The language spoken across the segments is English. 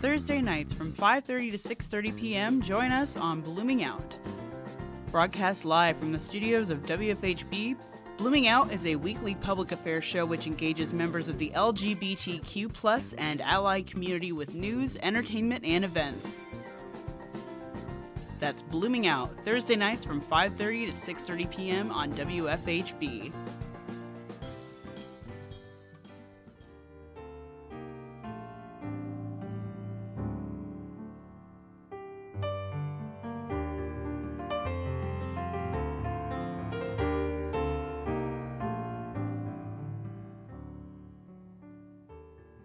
Thursday nights from 5:30 to 6:30 p.m. Join us on Blooming Out. Broadcast live from the studios of WFHB, Blooming Out is a weekly public affairs show which engages members of the LGBTQ+ and allied community with news, entertainment, and events. That's Blooming Out, Thursday nights from 5:30 to 6:30 p.m. on WFHB.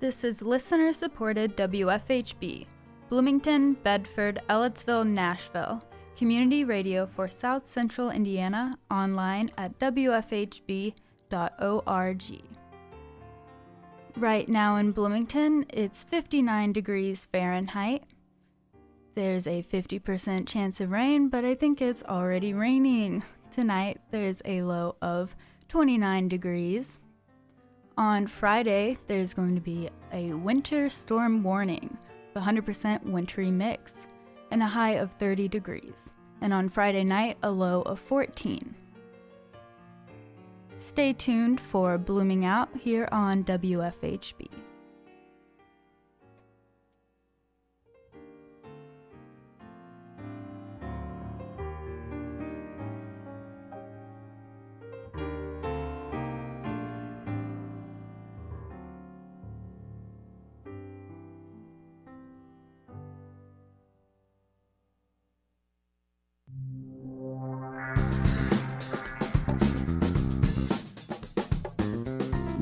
This is listener supported WFHB, Bloomington, Bedford, Ellettsville, Nashville, community radio for South Central Indiana, online at WFHB.org. Right now in Bloomington, it's 59 degrees Fahrenheit. There's a 50% chance of rain, but I think it's already raining. Tonight, there's a low of 29 degrees. On Friday, there's going to be a winter storm warning, the 100% wintry mix, and a high of 30 degrees. And on Friday night, a low of 14. Stay tuned for Blooming Out here on WFHB.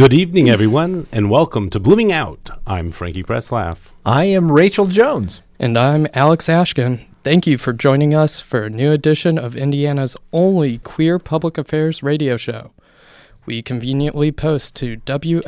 Good evening, everyone, and welcome to Blooming Out. I'm Frankie Presslaf. I am Rachel Jones. And I'm Alex Ashkin. Thank you for joining us for a new edition of Indiana's only queer public affairs radio show. We conveniently post to WFHB.org,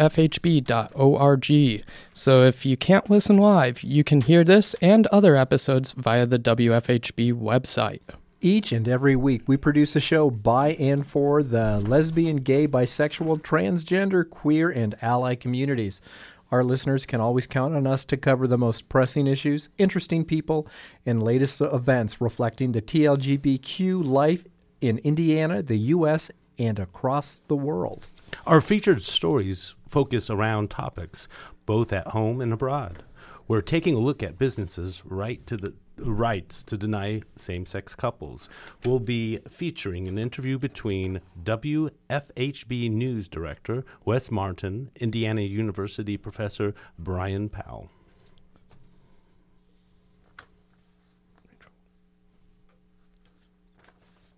so if you can't listen live, you can hear this and other episodes via the WFHB website. Each and every week, we produce a show by and for the lesbian, gay, bisexual, transgender, queer, and ally communities. Our listeners can always count on us to cover the most pressing issues, interesting people, and latest events reflecting the TLGBTQ life in Indiana, the U.S., and across the world. Our featured stories focus around topics both at home and abroad. We're taking a look at businesses right to the rights to deny same sex couples. We'll be featuring an interview between WFHB News Director Wes Martin, Indiana University Professor Brian Powell.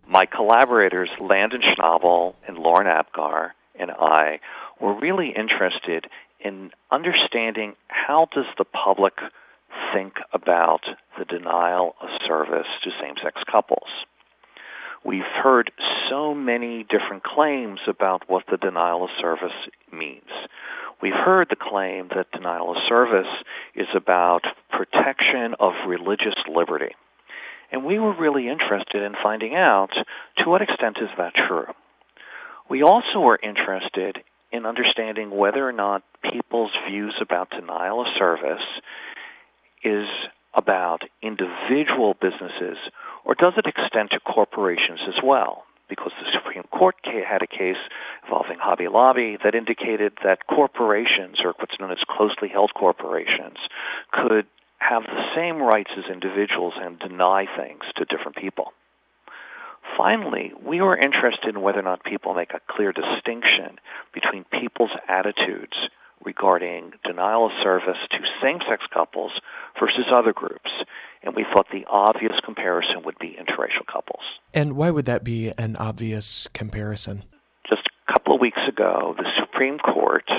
My collaborators, Landon Schnabel and Lauren Apgar, and I were really interested in understanding how does the public think about the denial of service to same-sex couples. We've heard so many different claims about what the denial of service means. We've heard the claim that denial of service is about protection of religious liberty. And we were really interested in finding out to what extent is that true. We also were interested in understanding whether or not people's views about denial of service is about individual businesses, or does it extend to corporations as well? Because the Supreme Court had a case involving Hobby Lobby that indicated that corporations, or what's known as closely held corporations, could have the same rights as individuals and deny things to different people. Finally, we were interested in whether or not people make a clear distinction between people's attitudes regarding denial of service to same-sex couples versus other groups. And we thought the obvious comparison would be interracial couples. And why would that be an obvious comparison? Just a couple of weeks ago, the Supreme Court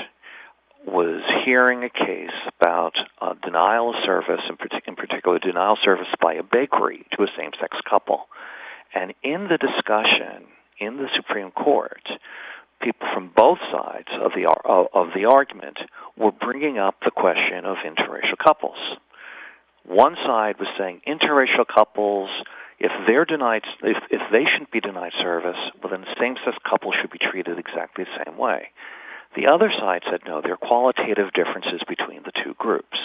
was hearing a case about uh, denial of service, in, partic- in particular denial of service by a bakery to a same-sex couple. And in the discussion in the Supreme Court, people from both sides of the of the argument were bringing up the question of interracial couples. One side was saying interracial couples, if they're denied, if, if they shouldn't be denied service, well then same-sex couples should be treated exactly the same way. The other side said no, there are qualitative differences between the two groups.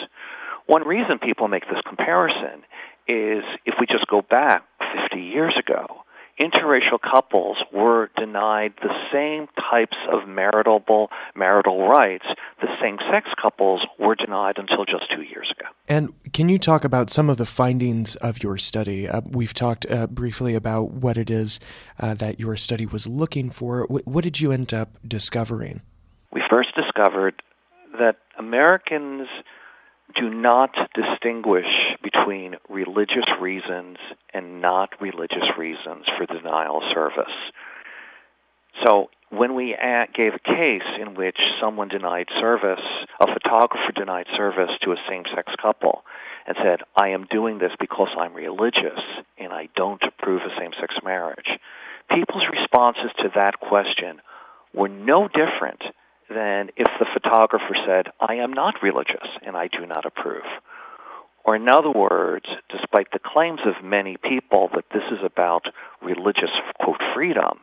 One reason people make this comparison is if we just go back 50 years ago, interracial couples were denied the same types of marital marital rights the same-sex couples were denied until just two years ago. And can you talk about some of the findings of your study? Uh, we've talked uh, briefly about what it is uh, that your study was looking for. W- what did you end up discovering? We first discovered that Americans do not distinguish between religious reasons and not religious reasons for denial of service. So when we gave a case in which someone denied service, a photographer denied service to a same-sex couple, and said, I am doing this because I'm religious and I don't approve of same-sex marriage, people's responses to that question were no different than if the photographer said, I am not religious and I do not approve. Or, in other words, despite the claims of many people that this is about religious, quote, freedom,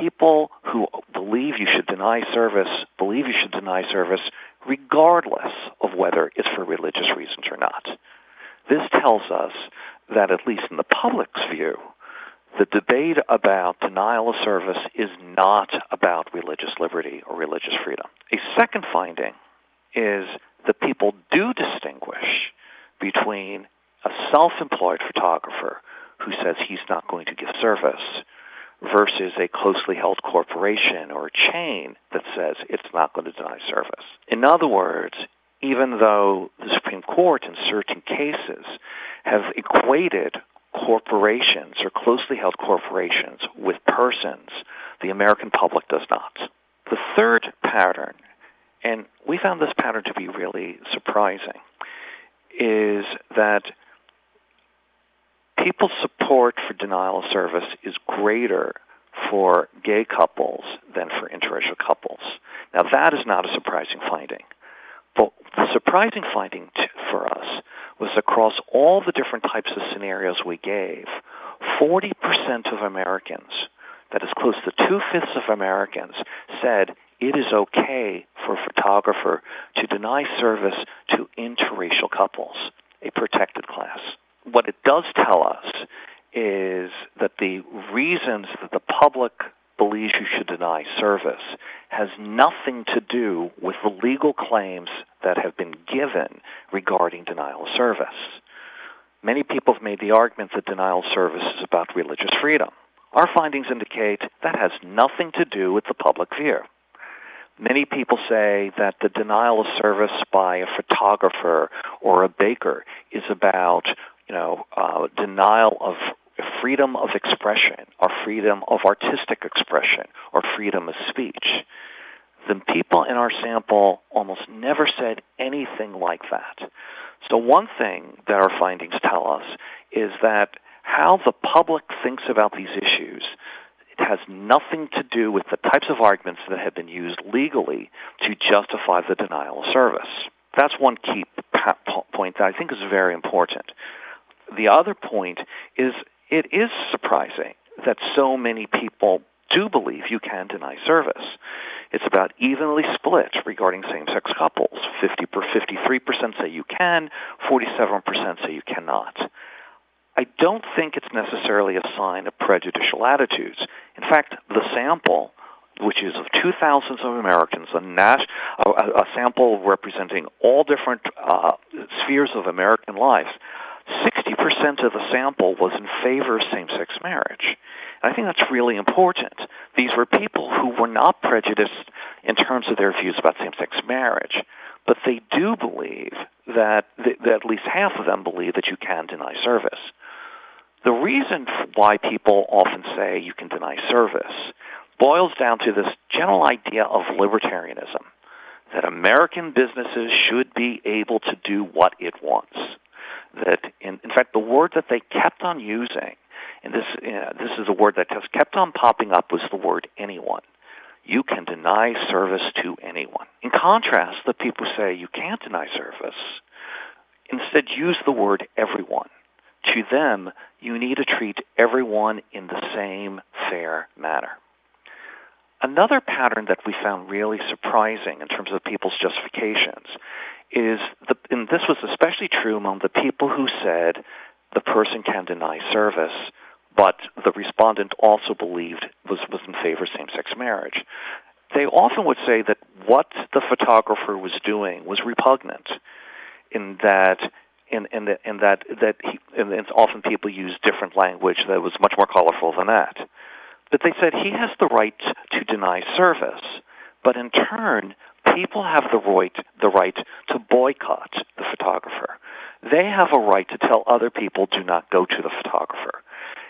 people who believe you should deny service believe you should deny service regardless of whether it's for religious reasons or not. This tells us that, at least in the public's view, the debate about denial of service is not about religious liberty or religious freedom. A second finding is that people do distinguish between a self-employed photographer who says he's not going to give service versus a closely held corporation or a chain that says it's not going to deny service. In other words, even though the Supreme Court in certain cases have equated corporations or closely held corporations with persons. The American public does not. The third pattern, and we found this pattern to be really surprising, is that people's support for denial of service is greater for gay couples than for interracial couples. Now, that is not a surprising finding. But the surprising finding t- for us was across all the different types of scenarios we gave, 40% of Americans, that is close to two-fifths of Americans, said it is okay for a photographer to deny service to interracial couples, a protected class. What it does tell us is that the reasons that the public believes you should deny service has nothing to do with the legal claims that have been given regarding denial of service. Many people have made the argument that denial of service is about religious freedom. Our findings indicate that has nothing to do with the public view. Many people say that the denial of service by a photographer or a baker is about, you know, uh, denial of freedom of expression or freedom of artistic expression or freedom of speech. The people in our sample almost never said anything like that. So one thing that our findings tell us is that how the public thinks about these issues it has nothing to do with the types of arguments that have been used legally to justify the denial of service. That's one key point that I think is very important. The other point is it is surprising that so many people do believe you can deny service. It's about evenly split regarding same-sex couples. 50 per 53% say you can, 47% say you cannot. I don't think it's necessarily a sign of prejudicial attitudes. In fact, the sample, which is of 2,000 of Americans, a, nas- a, a sample representing all different uh, spheres of American life, 60% of the sample was in favor of same-sex marriage. And I think that's really important. These were people who were not prejudiced in terms of their views about same-sex marriage, but they do believe that, th- that at least half of them believe that you can deny service. The reason why people often say you can deny service boils down to this general idea of libertarianism that American businesses should be able to do what it wants. That, in, in fact, the word that they kept on using, and this, this is a word that has kept on popping up, was the word anyone. You can deny service to anyone. In contrast, the people say you can't deny service instead use the word everyone. To them, you need to treat everyone in the same fair manner. Another pattern that we found really surprising in terms of people's justifications is, the, and this was especially true among the people who said the person can deny service, but the respondent also believed was, was in favor of same-sex marriage. They often would say that what the photographer was doing was repugnant, in that in, in, the, in that that he, and it's often people use different language that was much more colorful than that. But they said he has the right to deny service, but in turn, people have the right the right to boycott the photographer. They have a right to tell other people do not go to the photographer.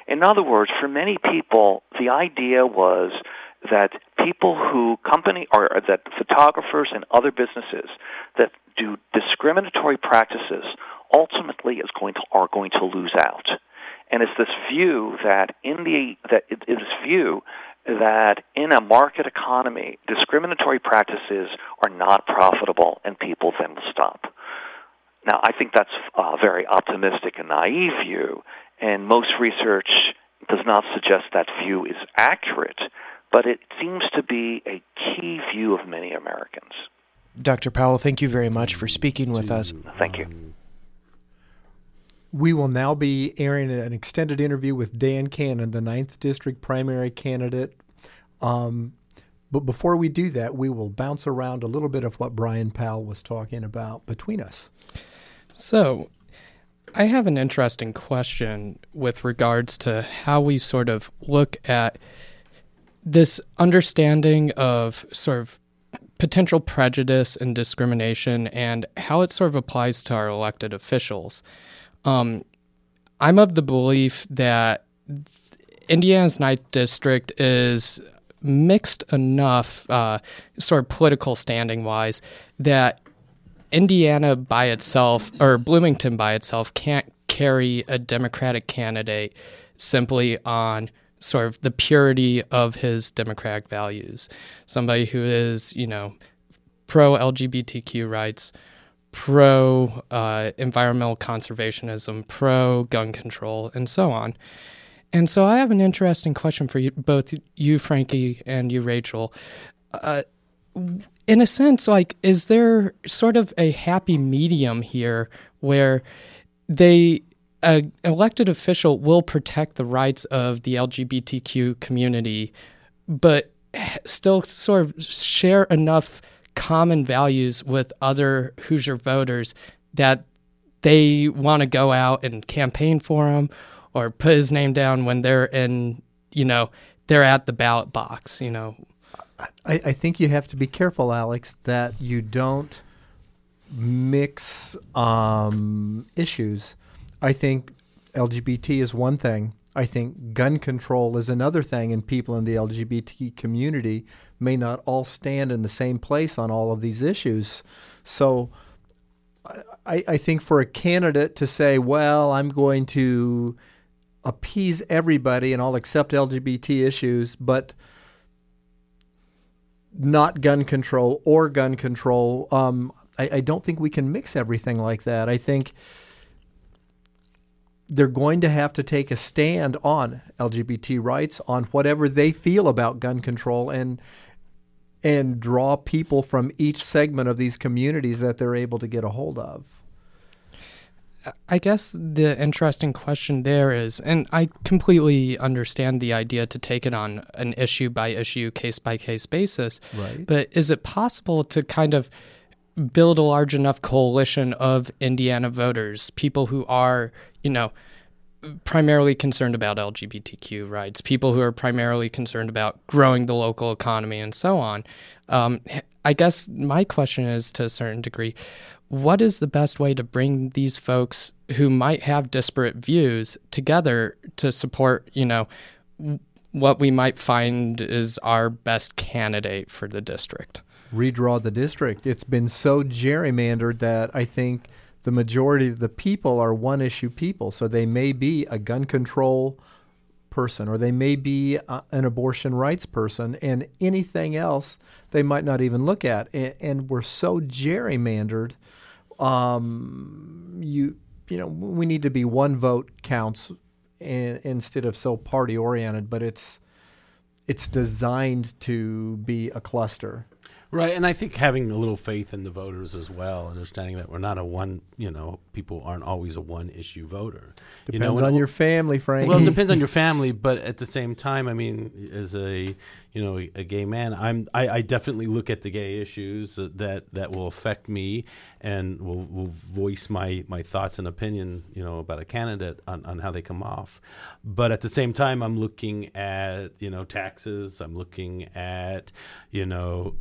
In other words, for many people, the idea was that people who company or that photographers and other businesses that do discriminatory practices ultimately is going to are going to lose out. And it's this view that in the that it is view that in a market economy, discriminatory practices are not profitable, and people then will stop. Now, I think that's a very optimistic and naive view, and most research does not suggest that view is accurate, but it seems to be a key view of many Americans. Dr. Powell, thank you very much for speaking with us. Thank you. We will now be airing an extended interview with Dan Canon, the 9th District primary candidate. Um, but before we do that, we will bounce around a little bit of what Brian Powell was talking about between us. So, I have an interesting question with regards to how we sort of look at this understanding of sort of potential prejudice and discrimination and how it sort of applies to our elected officials. Um, I'm of the belief that Indiana's ninth district is mixed enough, uh, sort of political standing wise, that Indiana by itself, or Bloomington by itself, can't carry a Democratic candidate simply on sort of the purity of his democratic values. Somebody who is, you know, pro LGBTQ rights, pro uh, environmental conservationism, pro gun control, and so on. And so I have an interesting question for you, both you, Frankie, and you, Rachel. Uh, in a sense, like, is there sort of a happy medium here where they an elected official will protect the rights of the LGBTQ community, but still sort of share enough common values with other Hoosier voters that they want to go out and campaign for him or put his name down when they're in, you know, they're at the ballot box, you know. I, I think you have to be careful, Alex, that you don't mix um, issues. I think LGBT is one thing. I think gun control is another thing, and people in the LGBT community may not all stand in the same place on all of these issues. So I, I think for a candidate to say, well, I'm going to appease everybody and I'll accept LGBT issues, but not gun control or gun control, um, I, I don't think we can mix everything like that. I think they're going to have to take a stand on LGBT rights, on whatever they feel about gun control, and and draw people from each segment of these communities that they're able to get a hold of. I guess the interesting question there is, and I completely understand the idea to take it on an issue by issue, case by case basis. Right. But is it possible to kind of build a large enough coalition of Indiana voters, people who are, you know, primarily concerned about LGBTQ rights, people who are primarily concerned about growing the local economy and so on. Um, I guess my question is to a certain degree what is the best way to bring these folks who might have disparate views together to support, you know, what we might find is our best candidate for the district? redraw the district. It's been so gerrymandered that I think the majority of the people are one issue people. So they may be a gun control person or they may be uh, an abortion rights person and anything else they might not even look at. And, and we're so gerrymandered. Um, you you know we need to be one vote counts in, instead of so party oriented, but it's it's designed to be a cluster. Right, and I think having a little faith in the voters as well, understanding that we're not a one, you know, people aren't always a one issue voter. Depends you know, on your family, Frank. Well, it depends on your family, but at the same time, I mean, as a you know a gay man, I'm I, I definitely look at the gay issues that that will affect me and will, will voice my my thoughts and opinion, you know, about a candidate on, on how they come off. But at the same time, I'm looking at you know taxes. I'm looking at you know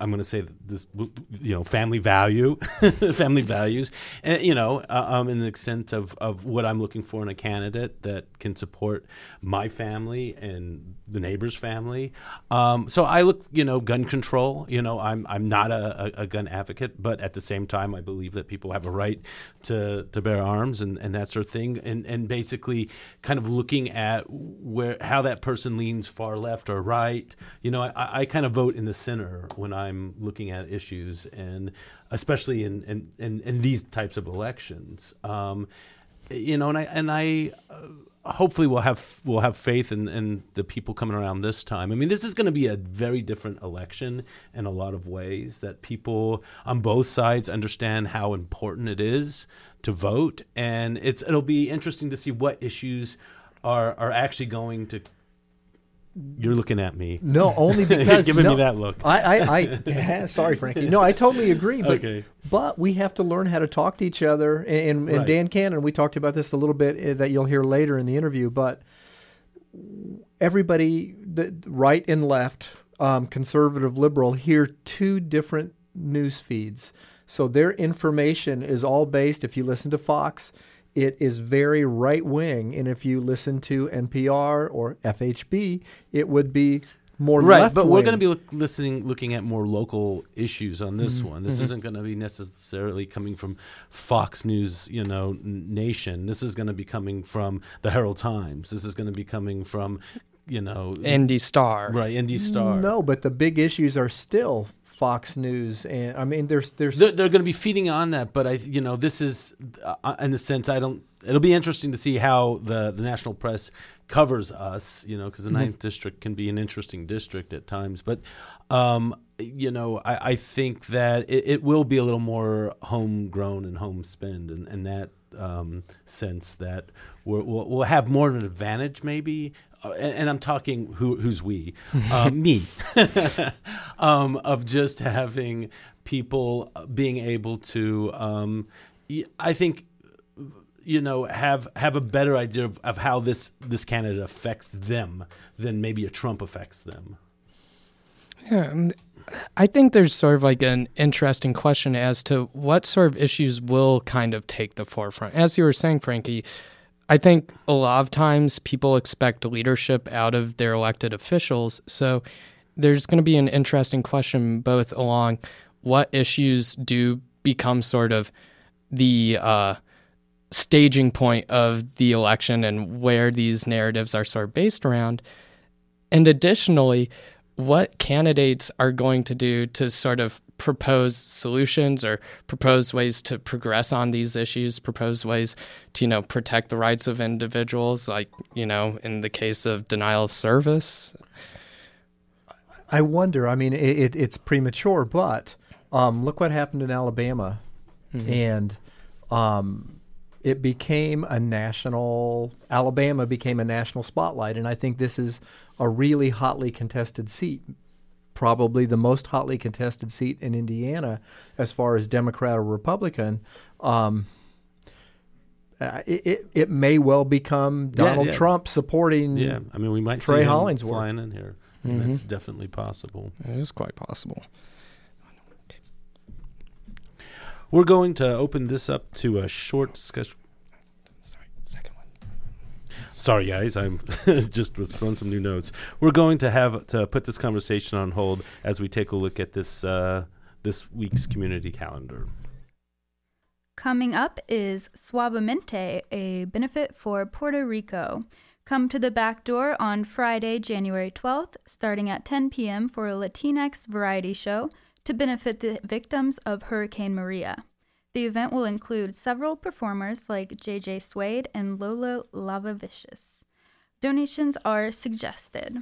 I'm going to say this, you know, family value, family values, and, you know, uh, um, in the extent of, of what I'm looking for in a candidate that can support my family and the neighbor's family. Um, so I look, you know, gun control. You know, I'm I'm not a, a, a, gun advocate, but at the same time, I believe that people have a right to to bear arms and, and that sort of thing. And and basically, kind of looking at where how that person leans far left or right. You know, I, I kind of vote in the center when I'm looking at issues, and especially in in, in, in these types of elections. Um, you know, and I and I. Uh, hopefully we'll have we'll have faith in, in the people coming around this time. I mean, this is going to be a very different election in a lot of ways. That people on both sides understand how important it is to vote, and it's it'll be interesting to see what issues are are actually going to you're looking at me. No, only because giving no, me that look. I, I, I sorry, Frankie. No, I totally agree. But, okay. but we have to learn how to talk to each other. And, and Right. Dan Canon, we talked about this a little bit uh, that you'll hear later in the interview. But everybody, the right and left, um, conservative, liberal, hear two different news feeds. So their information is all based. If you listen to Fox, it is very right wing, and if you listen to NPR or FHB, it would be more right left but we're going to be look, listening looking at more local issues on this Mm-hmm. one. This isn't going to be necessarily coming from fox news you know n- nation. This is going to be coming from the herald times. This is going to be coming from you know Indy Star. right indy star. No, but the big issues are still Fox News, and I mean, there's there's they're, they're going to be feeding on that but i you know this is uh, in the sense i don't it'll be interesting to see how the the national press covers us you know because the Mm-hmm. ninth district can be an interesting district at times but um you know i, I think that it, it will be a little more homegrown and homespend and, and that um, sense that we're, we'll, we'll have more of an advantage maybe and, and i'm talking who, who's we uh, me um, of just having people being able to um, i think you know have have a better idea of, of how this this candidate affects them than maybe a Trump affects them. Yeah, and I think there's sort of like an interesting question as to what sort of issues will kind of take the forefront. As you were saying, Frankie, I think a lot of times people expect leadership out of their elected officials. So there's going to be an interesting question both along what issues do become sort of the uh, staging point of the election and where these narratives are sort of based around. And additionally, what candidates are going to do to sort of propose solutions or propose ways to progress on these issues, propose ways to, you know, protect the rights of individuals, like, you know, in the case of denial of service. I wonder. I mean, it, it, it's premature, but um, look what happened in Alabama, and um, it became a national. Alabama became a national spotlight, and I think this is a really hotly contested seat, probably the most hotly contested seat in Indiana as far as Democrat or Republican. Um, uh, it, it it may well become Donald yeah. Trump supporting. Yeah, I mean we might Trey see him Hollingsworth. flying in here. And That's definitely possible. It is quite possible. We're going to open this up to a short discussion. Sorry, second one. Sorry, guys. I'm just was throwing some new notes. We're going to have to put this conversation on hold as we take a look at this uh, this week's community calendar. Coming up is Suavemente, a benefit for Puerto Rico. Come to the back door on Friday, January 12th, starting at 10 p.m. for a Latinx variety show to benefit the victims of Hurricane Maria. The event will include several performers like JJ Suede and Lola Lavavicious. Donations are suggested.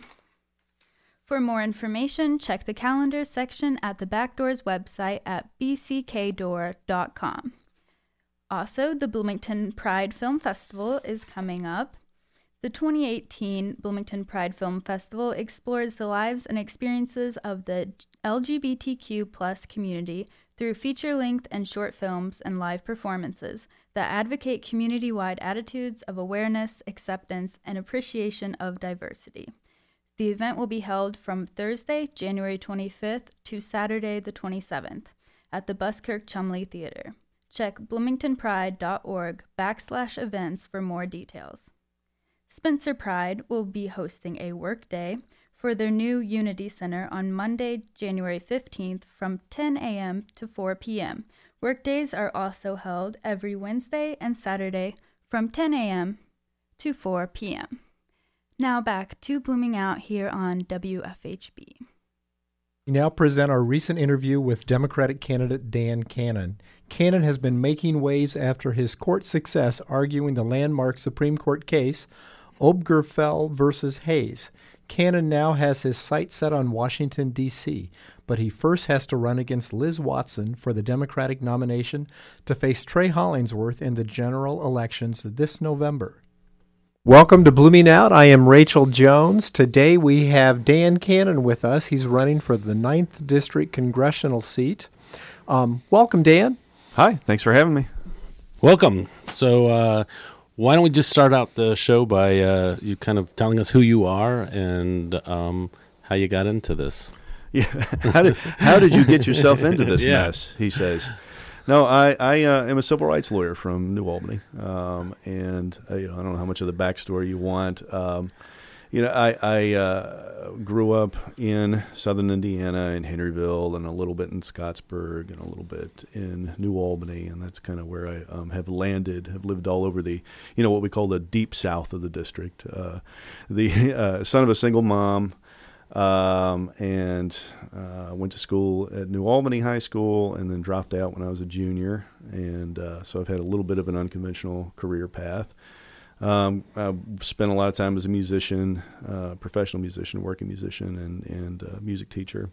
For more information, check the calendar section at the Backdoors website at bckdoor.com. Also, the Bloomington Pride Film Festival is coming up. The 2018 Bloomington Pride Film Festival explores the lives and experiences of the LGBTQ plus community through feature length and short films and live performances that advocate community wide attitudes of awareness, acceptance, and appreciation of diversity. The event will be held from Thursday, January 25th to Saturday, the 27th, at the Buskirk Chumley Theater. Check bloomingtonpride.org backslash events for more details. Spencer Pride will be hosting a work day for their new Unity Center on Monday, January 15th from 10 a.m. to 4 p.m. Workdays are also held every Wednesday and Saturday from 10 a.m. to 4 p.m. Now back to Blooming Out here on WFHB. We now present our recent interview with Democratic candidate Dan Canon. Canon has been making waves after his court success arguing the landmark Supreme Court case Obergefell versus Hayes. Canon now has his sights set on Washington, D.C., but he first has to run against Liz Watson for the Democratic nomination to face Trey Hollingsworth in the general elections this November. Welcome to Blooming Out. I am Rachel Jones. Today we have Dan Canon with us. He's running for the 9th District congressional seat. Um, welcome, Dan. Hi, thanks for having me. Welcome. So, uh, why don't we just start out the show by uh, you kind of telling us who you are and um, how you got into this? Yeah, how did how did you get yourself into this Yeah. mess? He says. No, I I uh, am a civil rights lawyer from New Albany, um, and uh, you know I don't know how much of the backstory you want. Um, you know, I I uh, grew up in southern Indiana in Henryville, and a little bit in Scottsburg, and a little bit in New Albany, and that's kind of where I um, have landed. Have lived all over the, you know, what we call the deep south of the district. Uh, the uh, son of a single mom um, and uh, went to school at New Albany High School, and then dropped out when I was a junior. And uh, so I've had a little bit of an unconventional career path. Um, I spent a lot of time as a musician, uh, professional musician, working musician, and and uh, music teacher,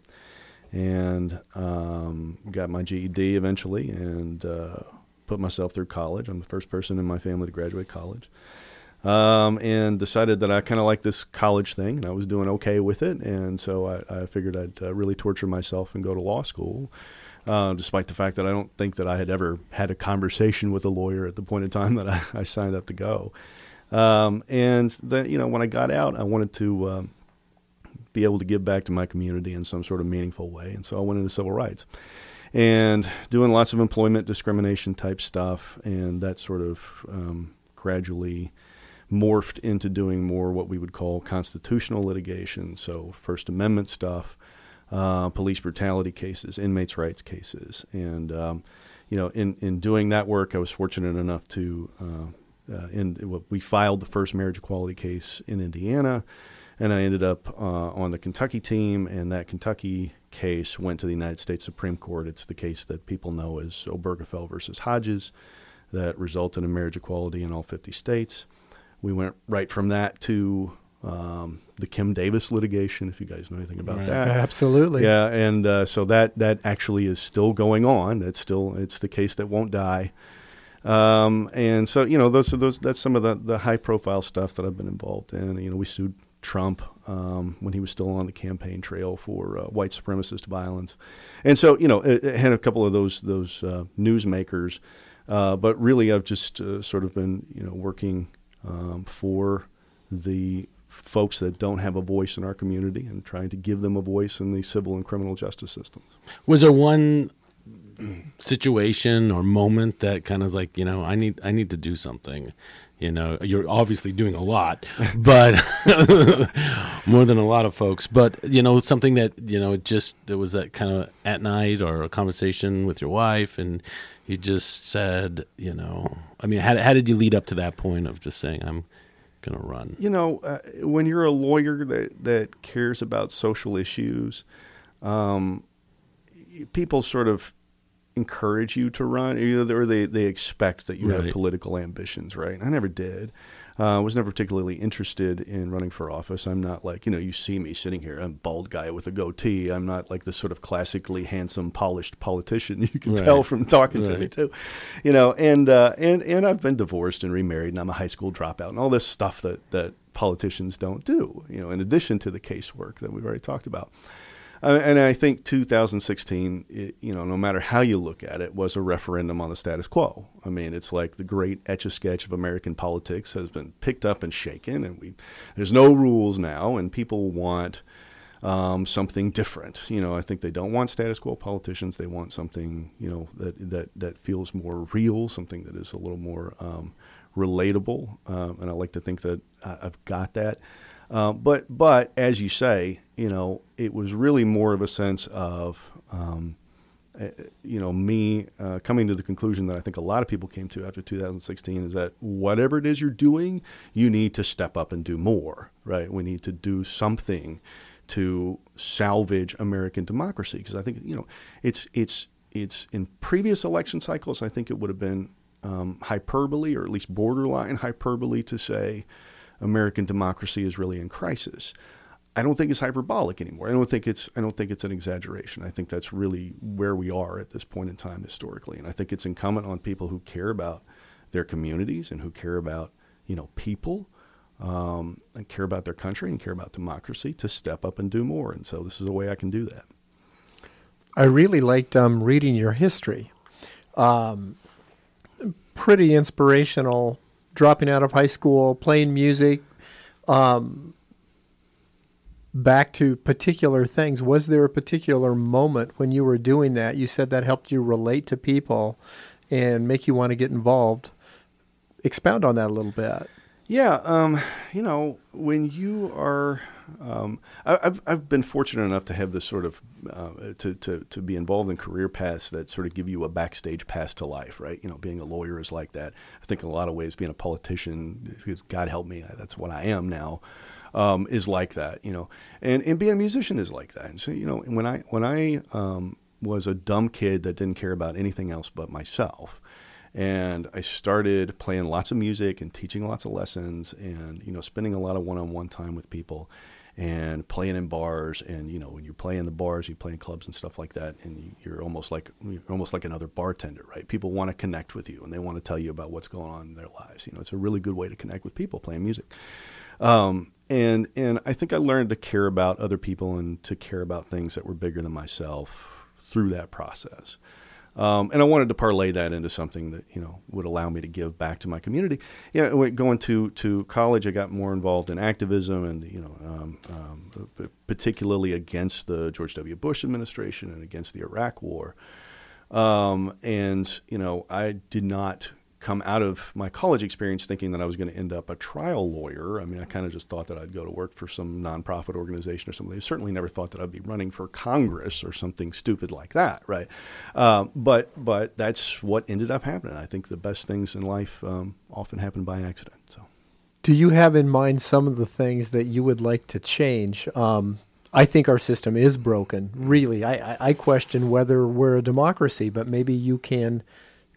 and um, got my GED eventually, and uh, put myself through college. I'm the first person in my family to graduate college um, and decided that I kind of like this college thing, and I was doing okay with it, and so I, I figured I'd uh, really torture myself and go to law school. Uh, despite the fact that I don't think that I had ever had a conversation with a lawyer at the point in time that I, I signed up to go. Um, and then, you know, when I got out, I wanted to um, be able to give back to my community in some sort of meaningful way, and so I went into civil rights and doing lots of employment discrimination type stuff, and that sort of um, gradually morphed into doing more what we would call constitutional litigation, so First Amendment stuff, uh, police brutality cases, inmates' rights cases, and um, you know, in in doing that work, I was fortunate enough to. Uh, uh, in we filed the first marriage equality case in Indiana, and I ended up uh, on the Kentucky team, and that Kentucky case went to the United States Supreme Court. It's the case that people know as Obergefell versus Hodges, that resulted in marriage equality in all 50 states. We went right from that to um, the Kim Davis litigation, if you guys know anything about Right. that. Absolutely. Yeah, and uh, so that that actually is still going on. It's still it's the case that won't die. Um, and so you know those are those that's some of the the high profile stuff that I've been involved in. You know, we sued Trump um, when he was still on the campaign trail for uh, white supremacist violence, and so you know it, it had a couple of those those uh, newsmakers. Uh, but really, I've just uh, sort of been you know working um, for the folks that don't have a voice in our community and trying to give them a voice in the civil and criminal justice systems. Was there one situation or moment that kind of like you know I need I need to do something. You know, you're obviously doing a lot, but more than a lot of folks. But you know, something that you know, it just it was that kind of at night or a conversation with your wife, and you just said, you know, I mean, how how did you lead up to that point of just saying I'm going to run? You know, uh, when you're a lawyer that that cares about social issues, um, people sort of encourage you to run, or they, they expect that you Right. have political ambitions, right? I never did. Uh, I was never particularly interested in running for office. I'm not like, you know, you see me sitting here, I'm a bald guy with a goatee. I'm not like the sort of classically handsome, polished politician you can Right. tell from talking to me too. You know, and, uh, and, and I've been divorced and remarried and I'm a high school dropout and all this stuff that, that politicians don't do, you know, in addition to the casework that we've already talked about. Uh, and I think 2016, it, you know, no matter how you look at it, was a referendum on the status quo. I mean, it's like the great etch a sketch of American politics has been picked up and shaken, and we there's no rules now, and people want um, something different. You know, I think they don't want status quo politicians. They want something, you know, that that that feels more real, something that is a little more um, relatable. Um, and I like to think that I, I've got that. Uh, but but as you say, you know, it was really more of a sense of um, uh, you know me uh, coming to the conclusion that I think a lot of people came to after 2016 is that whatever it is you're doing, you need to step up and do more. Right? We need to do something to salvage American democracy because I think you know it's it's it's in previous election cycles. I think it would have been um, hyperbole or at least borderline hyperbole to say American democracy is really in crisis. I don't think it's hyperbolic anymore. I don't think it's I don't think it's an exaggeration. I think that's really where we are at this point in time historically, and I think it's incumbent on people who care about their communities and who care about you know people um, and care about their country and care about democracy to step up and do more. And so this is a way I can do that. I really liked um, reading your history. Um, pretty inspirational. Dropping out of high school, playing music, um, back to particular things. Was there a particular moment when you were doing that? You said that helped you relate to people and make you want to get involved. Expound on that a little bit. Yeah, um, you know, when you are, um, I, I've I've been fortunate enough to have this sort of uh, to to to be involved in career paths that sort of give you a backstage pass to life, right? You know, being a lawyer is like that. I think in a lot of ways, being a politician, God help me, that's what I am now, um, is like that. You know, and and being a musician is like that. And so you know, when I when I um, was a dumb kid that didn't care about anything else but myself and I started playing lots of music and teaching lots of lessons and you know spending a lot of one-on-one time with people and playing in bars and you know when you play in the bars you play in clubs and stuff like that and you- you're almost like you're almost like another bartender right people want to connect with you and they want to tell you about what's going on in their lives you know it's a really good way to connect with people playing music um, and and I think I learned to care about other people and to care about things that were bigger than myself through that process. Um, and I wanted to parlay that into something that you know would allow me to give back to my community. Yeah, you know, going to to college, I got more involved in activism and you know, um, um, particularly against the George W. Bush administration and against the Iraq War. Um, and you know, I did not come out of my college experience thinking that I was going to end up a trial lawyer. I mean, I kind of just thought that I'd go to work for some nonprofit organization or something. I certainly never thought that I'd be running for Congress or something stupid like that, right? Um, but but that's what ended up happening. I think the best things in life um, often happen by accident. So. Do you have in mind some of the things that you would like to change? Um, I think our system is broken. Really, I, I, I question whether we're a democracy, but maybe you can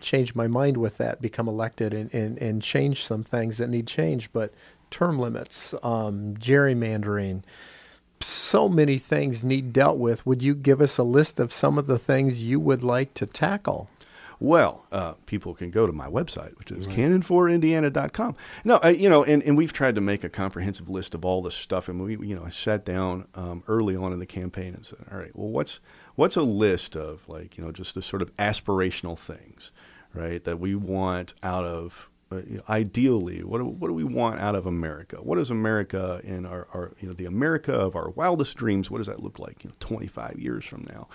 change my mind with that, become elected, and, and, and change some things that need change. But term limits, um, gerrymandering, so many things need dealt with. Would you give us a list of some of the things you would like to tackle? Well, uh, people can go to my website, which is canon4indiana.com. No, I, you know, and, and we've tried to make a comprehensive list of all the stuff. And we, you know, I sat down um, early on in the campaign and said, all right, well, what's what's a list of like, you know, just the sort of aspirational things, right, that we want out of uh, ideally, what do, what do we want out of America? What is America in our, our, you know, the America of our wildest dreams? What does that look like, you know, 25 years from now?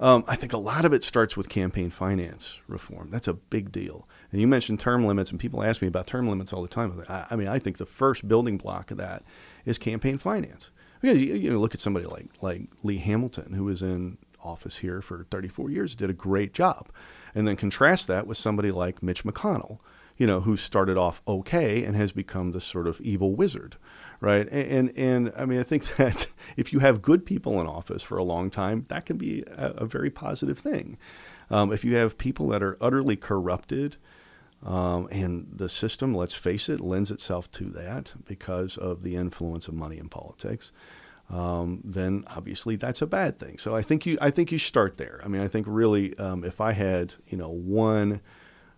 Um, I think a lot of it starts with campaign finance reform. That's a big deal. And you mentioned term limits, and people ask me about term limits all the time. I, I mean, I think the first building block of that is campaign finance. Because you, you know, look at somebody like like Lee Hamilton, who was in office here for 34 years, did a great job, and then contrast that with somebody like Mitch McConnell, you know, who started off okay and has become this sort of evil wizard, right? And and, and I mean, I think that if you have good people in office for a long time, that can be a, a very positive thing. Um, if you have people that are utterly corrupted, um, and the system, let's face it, lends itself to that because of the influence of money in politics. Um, then obviously that's a bad thing. So I think you I think you start there. I mean, I think really um, if I had you know one.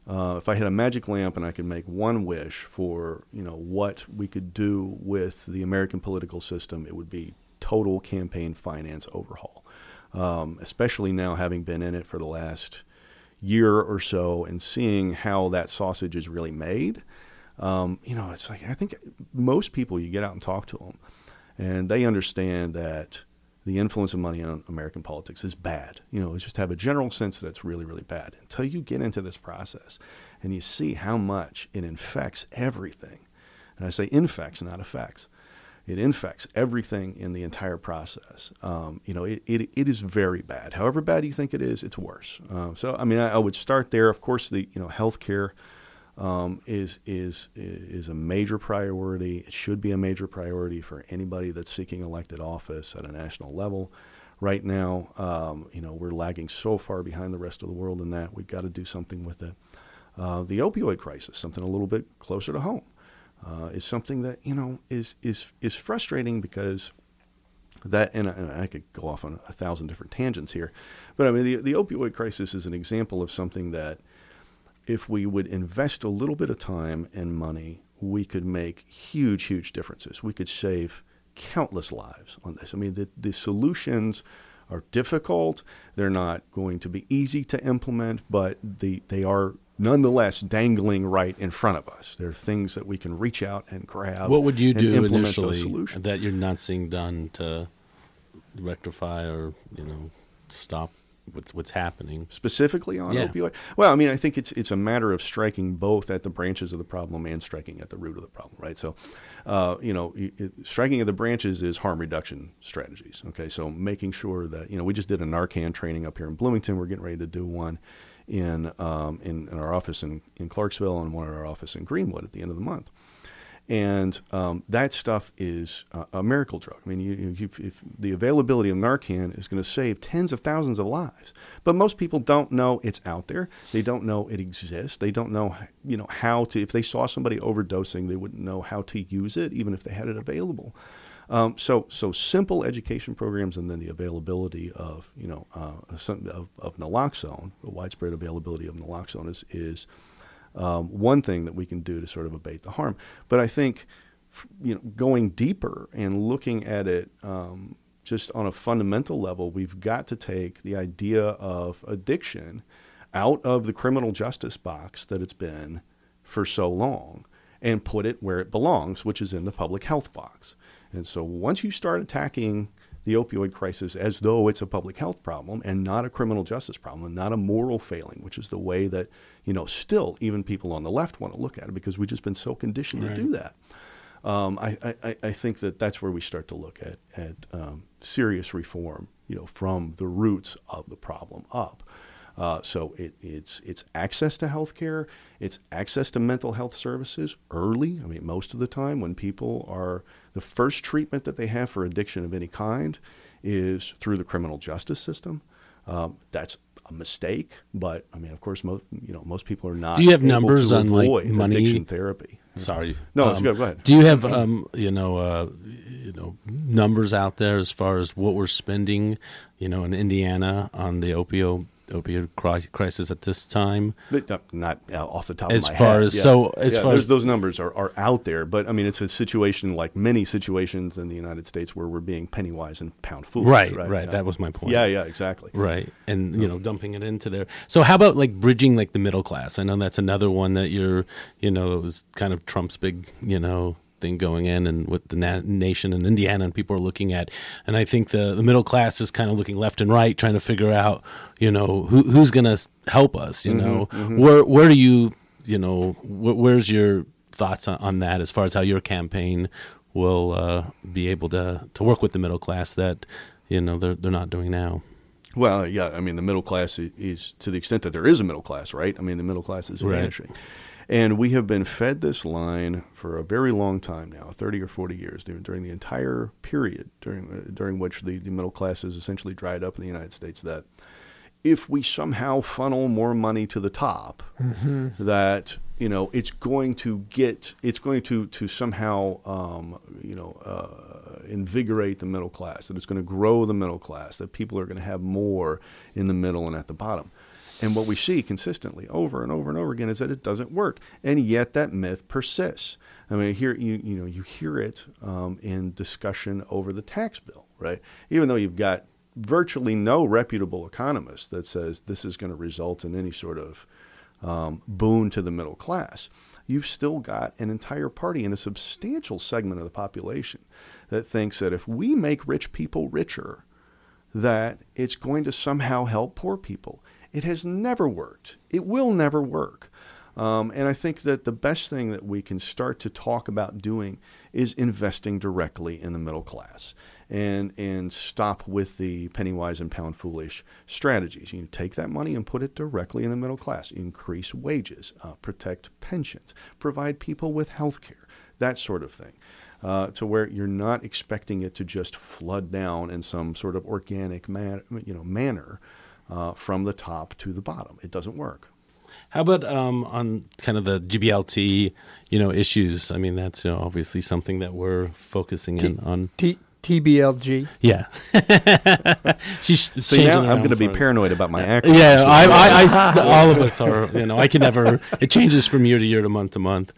Uh, if I had a magic lamp and I could make one wish for you know what we could do with the American political system, it would be total campaign finance overhaul. Um, especially now having been in it for the last year or so and seeing how that sausage is really made. Um, you know, it's like I think most people you get out and talk to them, and they understand that the influence of money on American politics is bad. You know, just have a general sense that it's really, really bad. Until you get into this process and you see how much it infects everything, and I say infects, not affects. It infects everything in the entire process. Um, you know, it, it, it is very bad. However bad you think it is, it's worse. Uh, so, I mean, I, I, would start there. Of course, the you know healthcare um, is is is a major priority. It should be a major priority for anybody that's seeking elected office at a national level. Right now, um, you know, we're lagging so far behind the rest of the world in that we've got to do something with it. Uh, the opioid crisis, something a little bit closer to home uh, is something that you know is is is frustrating because that and I, and I, could go off on a thousand different tangents here, but I mean the the opioid crisis is an example of something that if we would invest a little bit of time and money, we could make huge huge differences. We could save countless lives on this. I mean the the solutions are difficult. They're not going to be easy to implement, but the, they are nonetheless dangling right in front of us. There are things that we can reach out and grab. What would you do initially that you're not seeing done to rectify or you know stop what's what's happening specifically on yeah. opioid? Well, I mean, I think it's it's a matter of striking both at the branches of the problem and striking at the root of the problem, right? So, uh, you know, it, striking at the branches is harm reduction strategies. Okay, so making sure that you know we just did a Narcan training up here in Bloomington. We're getting ready to do one in, um, in, in our office in, in Clarksville and one at our office in Greenwood at the end of the month. And um, that stuff is uh, a miracle drug. I mean, you, you, if the availability of Narcan is going to save tens of thousands of lives, but most people don't know it's out there. They don't know it exists. They don't know, you know, how to. If they saw somebody overdosing, they wouldn't know how to use it, even if they had it available. Um, so, so simple education programs, and then the availability of you know uh, of, of, naloxone, the widespread availability of naloxone is is um, one thing that we can do to sort of abate the harm. But I think you know going deeper and looking at it um, just on a fundamental level, we've got to take the idea of addiction out of the criminal justice box that it's been for so long and put it where it belongs, which is in the public health box. And so once you start attacking the opioid crisis as though it's a public health problem and not a criminal justice problem and not a moral failing, which is the way that, you know, still even people on the left want to look at it because we've just been so conditioned right. to do that. Um, I, I, I, think that that's where we start to look at, at um, serious reform, you know, from the roots of the problem up. Uh, so it, it's it's access to health care, it's access to mental health services early. I mean, most of the time when people are the first treatment that they have for addiction of any kind is through the criminal justice system. Um, that's a mistake, but I mean, of course, most you know most people are not. Do you have numbers on like money addiction therapy? Sorry, no, um, good. Go ahead. Do you have um, you know uh, you know numbers out there as far as what we're spending, you know, in Indiana on the opioid opioid crisis at this time? Not uh, off the top as of my far head. As, yeah. So as yeah, far as those numbers are, are out there, but I mean it's a situation like many situations in the United States where we're being penny wise and pound foolish. Right, right. right. Yeah. That was my point. Yeah, yeah, exactly. Right, and you know dumping it into there. So how about like bridging like the middle class? I know that's another one that you're you know it was kind of Trump's big you know thing going in and what the na- nation and Indiana and people are looking at. And I think the, the middle class is kind of looking left and right, trying to figure out, you know, who, who's going to help us, you know, where, where do you, you know, wh- where's your thoughts on, on that as far as how your campaign will uh, be able to, to work with the middle class that, you know, they're, they're not doing now? Well, yeah, I mean, the middle class i- is to the extent that there is a middle class, right? I mean, the middle class is Right. And we have been fed this line for a very long time now 30 or 40 years during, the entire period during, uh, during which the, the middle class has essentially dried up in the United States that if we somehow funnel more money to the top, that you know it's going to get it's going to to somehow um, you know uh, invigorate the middle class. That it's going to grow the middle class. That people are going to have more in the middle and at the bottom. And what we see consistently over and over and over again is that it doesn't work, and yet that myth persists. I mean, here you you know you hear it um, in discussion over the tax bill, right? Even though you've got virtually no reputable economist that says this is going to result in any sort of um, boon to the middle class, you've still got an entire party and a substantial segment of the population that thinks that if we make rich people richer, that it's going to somehow help poor people. It has never worked. It will never work. Um, and I think that the best thing that we can start to talk about doing is investing directly in the middle class and, and stop with the penny wise and pound foolish strategies. You take that money and put it directly in the middle class, increase wages, uh, protect pensions, provide people with health care, that sort of thing. Uh, to where you're not expecting it to just flood down in some sort of organic man, you know, manner uh, from the top to the bottom. It doesn't work. How about um, on kind of the GBLT, you know, issues? I mean, that's you know, obviously something that we're focusing in on. T- TBLG. Yeah, she's So changing now I'm going to be paranoid about my actions. Yeah, I, I, I, all of us are. You know, I can never. It changes from year to year to month to month.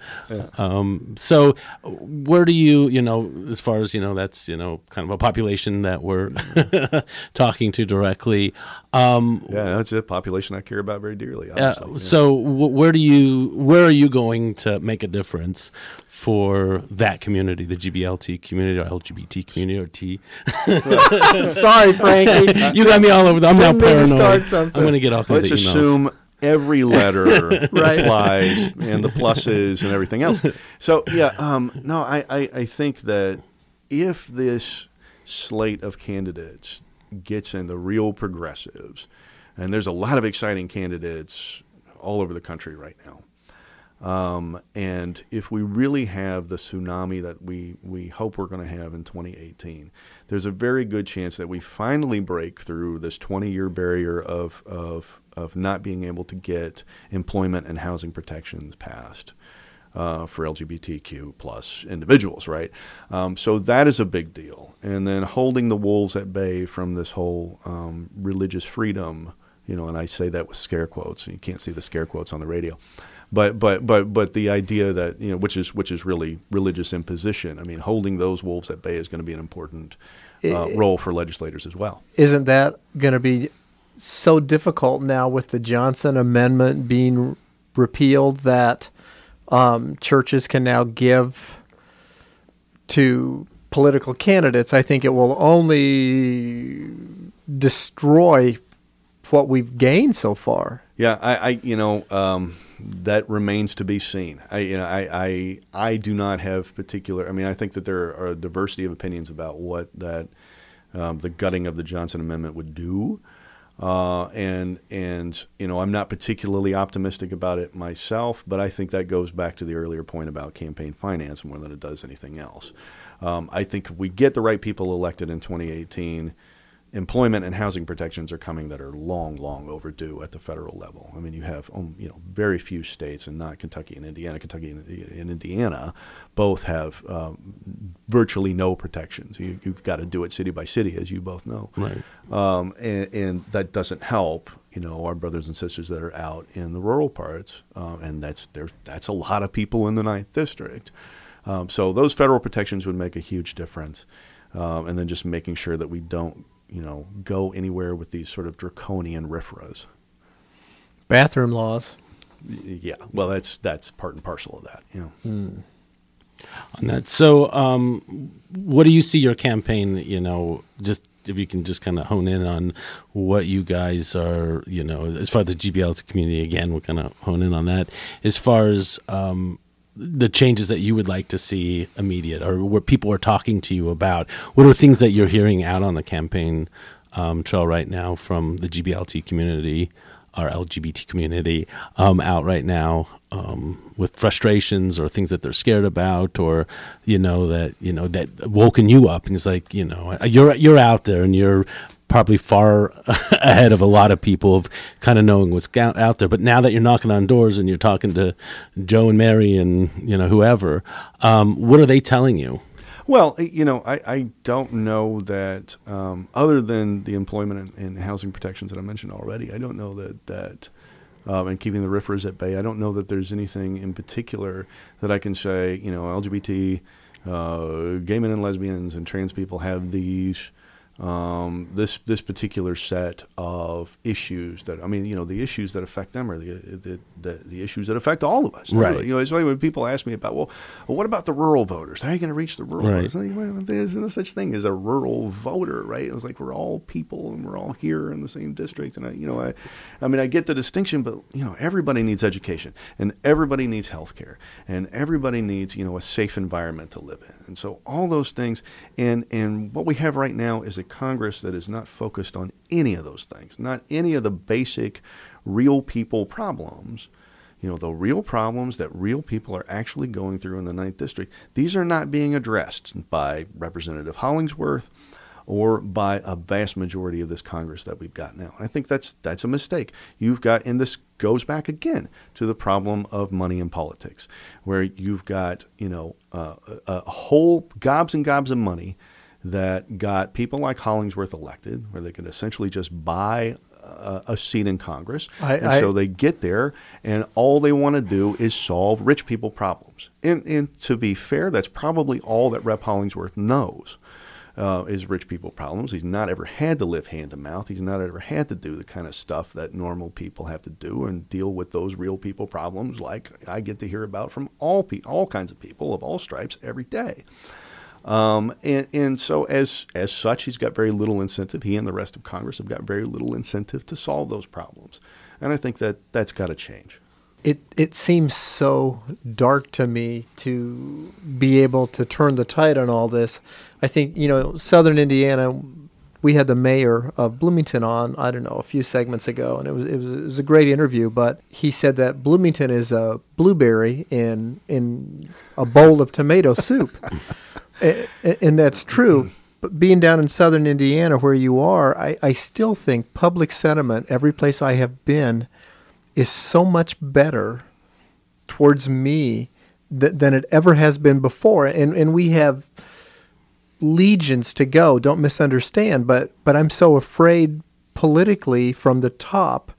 Um, so, where do you, you know, as far as you know, that's you know, kind of a population that we're talking to directly. Um, Yeah, that's a population I care about very dearly. uh, yeah. so, w- where do you, where are you going to make a difference for that community, the GBLT community or LGBT community or T? Sorry, Frankie. you got me all over. The, I'm now Didn't mean to paranoid. start something. I'm going to get all kinds Let's of emails. assume every letter Right. applies and the pluses and everything else. So yeah, um, no, I, I, I think that if this slate of candidates gets in the real progressives, and there's a lot of exciting candidates all over the country right now. Um, and if we really have the tsunami that we, we hope we're going to have in 2018, there's a very good chance that we finally break through this 20 year barrier of, of, of not being able to get employment and housing protections passed. Uh, for LGBTQ plus individuals, right? Um, so that is a big deal. And then holding the wolves at bay from this whole um, religious freedom, you know, and I say that with scare quotes. and You can't see the scare quotes on the radio, but but but but the idea that you know, which is which is really religious imposition. I mean, holding those wolves at bay is going to be an important uh, role for legislators as well. Isn't that going to be so difficult now with the Johnson Amendment being repealed that um, churches can now give to political candidates? I think it will only destroy what we've gained so far. Yeah, I, I you know, um, that remains to be seen. I, you know, I, I, I do not have particular. I mean, I think that there are a diversity of opinions about what that um, the gutting of the Johnson Amendment would do, uh, and and you know, I'm not particularly optimistic about it myself. But I think that goes back to the earlier point about campaign finance more than it does anything else. Um, I think if we get the right people elected in 2018 employment and housing protections are coming that are long, long overdue at the federal level. I mean, you have um, you know very few states, and not Kentucky and Indiana. Kentucky and, and Indiana both have um, virtually no protections. You, you've got to do it city by city, as you both know. Right. Um, and, and that doesn't help. You know, our brothers and sisters that are out in the rural parts, um, and that's there's that's a lot of people in the ninth district. Um, so those federal protections would make a huge difference, um, and then just making sure that we don't, you know, go anywhere with these sort of draconian RFRAs. Bathroom laws. Yeah, well, that's that's part and parcel of that. You know. on that. So, um, what do you see your campaign? You know, just if you can just kind of hone in on what you guys are, you know, as far as the GBLT community again, we'll kind of hone in on that. As far as um, the changes that you would like to see immediate, or what people are talking to you about, what are things that you're hearing out on the campaign um, trail right now from the GBLT community? Our LGBT community um, out right now um, with frustrations or things that they're scared about, or you know that you know that woken you up, and it's like you know you're you're out there and you're probably far ahead of a lot of people of kind of knowing what's out there. But now that you're knocking on doors and you're talking to Joe and Mary and you know whoever, um, what are they telling you? Well, you know, I, I don't know that um, other than the employment and, and, housing protections that I mentioned already, I don't know that that um, and keeping the riffers at bay. I don't know that there's anything in particular that I can say. You know, LGBT, uh, gay men and lesbians, and trans people have these um, this this particular set of issues that I mean, you know, the issues that affect them are the the, the, the issues that affect all of us. Right. You know, it's like when people ask me about, well, what about the rural voters? How are you going to reach the rural right. voters? Like, well, there's no such thing as a rural voter, right? It's like we're all people and we're all here in the same district. And I, you know, I, I mean, I get the distinction, but you know, everybody needs education and everybody needs health care and everybody needs, you know, a safe environment to live in. And so all those things, and and what we have right now is a Congress that is not focused on any of those things, not any of the basic real people problems. You know, the real problems that real people are actually going through in the Ninth District, these are not being addressed by Representative Hollingsworth or by a vast majority of this Congress that we've got now. I think that's that's a mistake. You've got, and this goes back again to the problem of money in politics, where you've got you know uh, a, a whole gobs and gobs of money that got people like Hollingsworth elected, where they could essentially just buy a, a seat in Congress. I, and I, so they get there, and all they want to do is solve rich people problems. And, and to be fair, that's probably all that Rep. Hollingsworth knows. Uh, is rich people problems. He's not ever had to live hand to mouth. He's not ever had to do the kind of stuff that normal people have to do and deal with those real people problems, like I get to hear about from all pe- all kinds of people of all stripes every day. Um, and, and so, as, as such, he's got very little incentive. He and the rest of Congress have got very little incentive to solve those problems. And I think that that's got to change. It, it seems so dark to me to be able to turn the tide on all this. I think, you know, Southern Indiana, we had the mayor of Bloomington on, I don't know, a few segments ago, and it was, it was, it was a great interview. But he said that Bloomington is a blueberry in, in a bowl of tomato soup. and that's true. But being down in southern Indiana where you are, I, I still think public sentiment, every place I have been, is so much better towards me th- than it ever has been before. And, and we have legions to go, don't misunderstand, but, but I'm so afraid politically from the top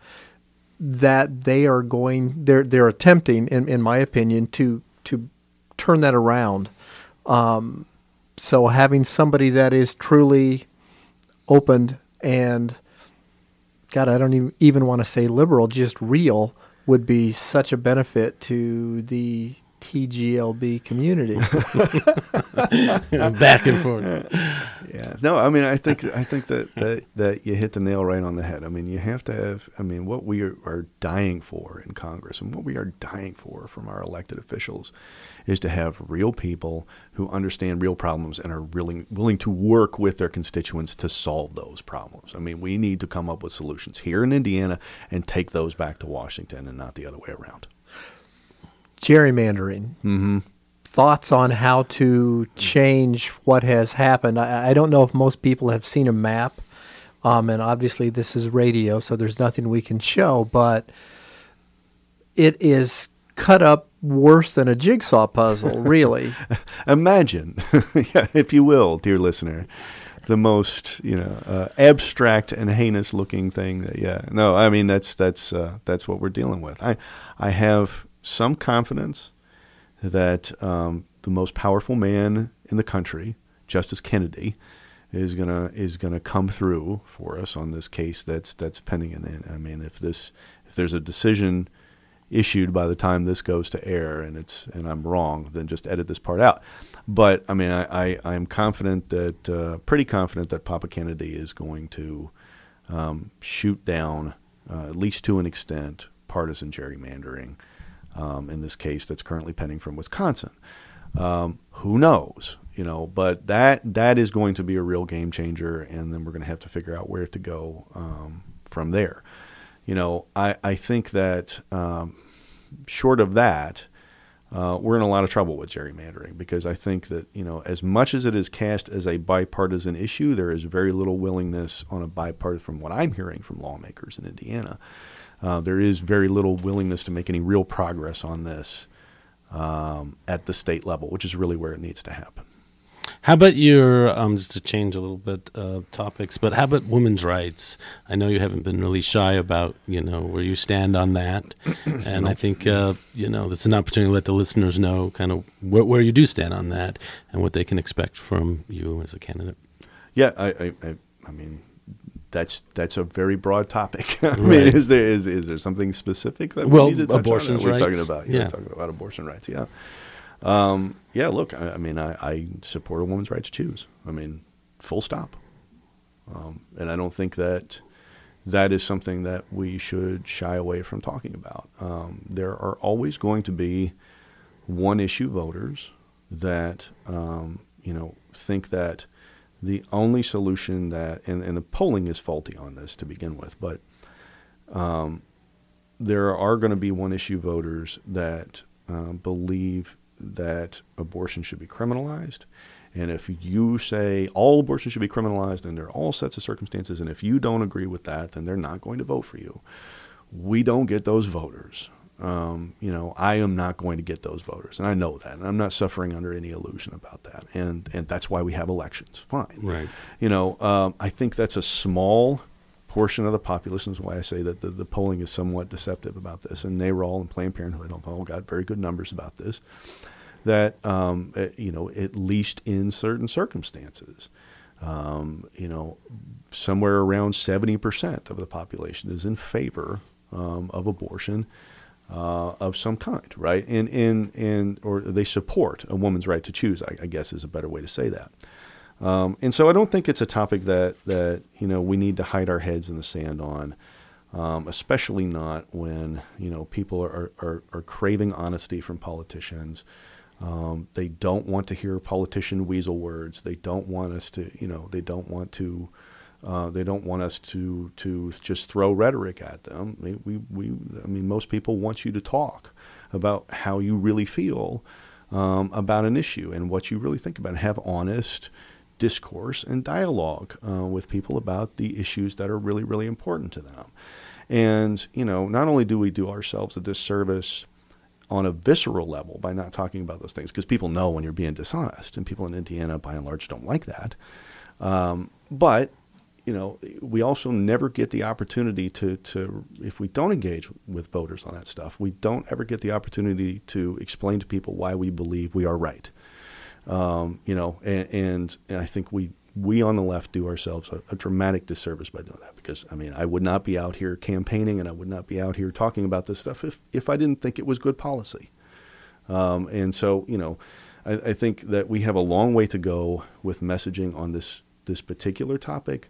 that they are going they're they're attempting in, in my opinion to to turn that around um, so having somebody that is truly opened and God, I don't even, even want to say liberal, just real would be such a benefit to the TGLB community. Back and forth. Yeah. No, I mean, I think I think that, that that you hit the nail right on the head. I mean, you have to have. I mean, what we are, are dying for in Congress and what we are dying for from our elected officials is to have real people who understand real problems and are willing willing to work with their constituents to solve those problems. I mean, we need to come up with solutions here in Indiana and take those back to Washington and not the other way around gerrymandering. Mm-hmm. Thoughts on how to change what has happened. I, I, don't know if most people have seen a map, um, and obviously this is radio, so there's nothing we can show, but it is cut up worse than a jigsaw puzzle, really. Imagine, if you will, dear listener, the most you know uh, abstract and heinous looking thing. That, yeah, no, I mean that's that's uh, that's what we're dealing with. I I have some confidence that um, the most powerful man in the country, Justice Kennedy, is gonna is gonna come through for us on this case that's that's pending. And I mean, if this if there's a decision issued by the time this goes to air, and it's and I'm wrong, then just edit this part out. But I mean, I, I am confident that uh, pretty confident that Papa Kennedy is going to um, shoot down, uh, at least to an extent, partisan gerrymandering. Um, in this case, that's currently pending from Wisconsin. Um, who knows? You know, but that that is going to be a real game changer, and then we're going to have to figure out where to go um, from there. You know, I I think that um, short of that, uh, we're in a lot of trouble with gerrymandering because I think that you know as much as it is cast as a bipartisan issue, there is very little willingness on a bipartisan, from what I'm hearing from lawmakers in Indiana, uh, there is very little willingness to make any real progress on this um, at the state level, which is really where it needs to happen. How about your um, just to change a little bit uh, topics, but how about women's rights? I know you haven't been really shy about you know where you stand on that, and I think uh, you know this is an opportunity to let the listeners know kind of where, where, you do stand on that and what they can expect from you as a candidate. Yeah, I, I, I, I mean that's that's a very broad topic. I right. mean, is there is is there something specific that well, we need to touch abortion on? We're talking about yeah, talking about abortion rights. Yeah, um, yeah. Look, I, I mean, I, I, support a woman's right to choose. I mean, full stop. Um, and I don't think that that is something that we should shy away from talking about. Um, there are always going to be one issue voters that um, you know think that the only solution that, and, and the polling is faulty on this to begin with, but um, there are going to be one issue voters that uh, believe that abortion should be criminalized. And if you say all abortion should be criminalized and there are all sets of circumstances, and if you don't agree with that, then they're not going to vote for you. We don't get those voters um, you know, I am not going to get those voters, and I know that, and I'm not suffering under any illusion about that, and and that's why we have elections. Fine, right? You know, um, I think that's a small portion of the populace, is why I say that the, the polling is somewhat deceptive about this. And NARAL and Planned Parenthood have all got very good numbers about this. That um, uh, you know, at least in certain circumstances, um, you know, somewhere around 70% of the population is in favor um, of abortion uh, of some kind, right? And, and, and, or they support a woman's right to choose, I, I guess is a better way to say that. Um, and so I don't think it's a topic that, that, you know, we need to hide our heads in the sand on, um, especially not when, you know, people are, are, are craving honesty from politicians. Um, they don't want to hear politician weasel words. They don't want us to, you know, they don't want to, uh, they don't want us to to just throw rhetoric at them. We, we, we, I mean, most people want you to talk about how you really feel um, about an issue and what you really think about. And have honest discourse and dialogue uh, with people about the issues that are really, really important to them. And you know, not only do we do ourselves a disservice on a visceral level by not talking about those things, because people know when you're being dishonest, and people in Indiana, by and large, don't like that. Um, but you know, we also never get the opportunity to, to, if we don't engage with voters on that stuff, we don't ever get the opportunity to explain to people why we believe we are right. Um, you know, and, and, I think we, we on the left do ourselves a, a, dramatic disservice by doing that because, I mean, I would not be out here campaigning and I would not be out here talking about this stuff if, if I didn't think it was good policy. Um, and so, you know, I, I think that we have a long way to go with messaging on this, this particular topic.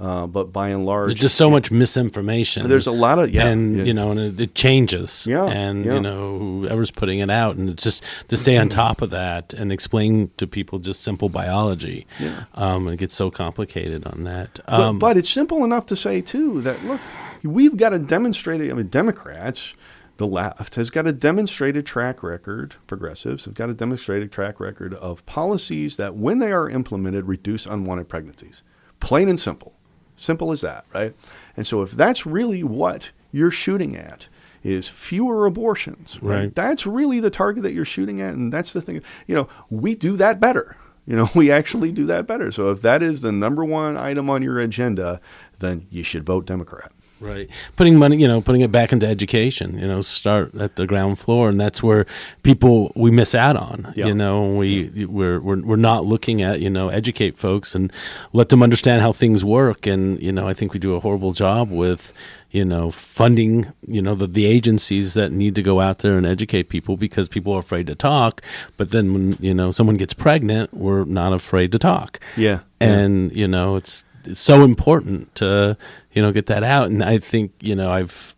Uh, but by and large, there's just so much misinformation. There's a lot of yeah, and yeah. you know, and it, it, changes. Yeah, and yeah. you know, whoever's putting it out, and it's just to stay on top of that and explain to people just simple biology. Yeah, um, it gets so complicated on that. Um, but, but it's simple enough to say too that look, we've got to demonstrate. I mean, Democrats the left has got a demonstrated track record, progressives have got a demonstrated track record of policies that, when they are implemented, reduce unwanted pregnancies. Plain and simple. Simple as that, right? And so if that's really what you're shooting at, is fewer abortions, right? right? That's really the target that you're shooting at, and that's the thing. You know, we do that better. You know, we actually do that better. So if that is the number one item on your agenda, then you should vote Democrat. Right. Putting money, you know, putting it back into education, you know, start at the ground floor. And that's where people, we miss out on, yeah. you know, we, yeah. we're, we're, we're not looking at, you know, educate folks and let them understand how things work. And, you know, I think we do a horrible job with, you know, funding, you know, the, the agencies that need to go out there and educate people because people are afraid to talk. But then when, you know, someone gets pregnant, we're not afraid to talk. Yeah. And, you know, it's, it's so important to, you know, get that out. And I think, you know, I've,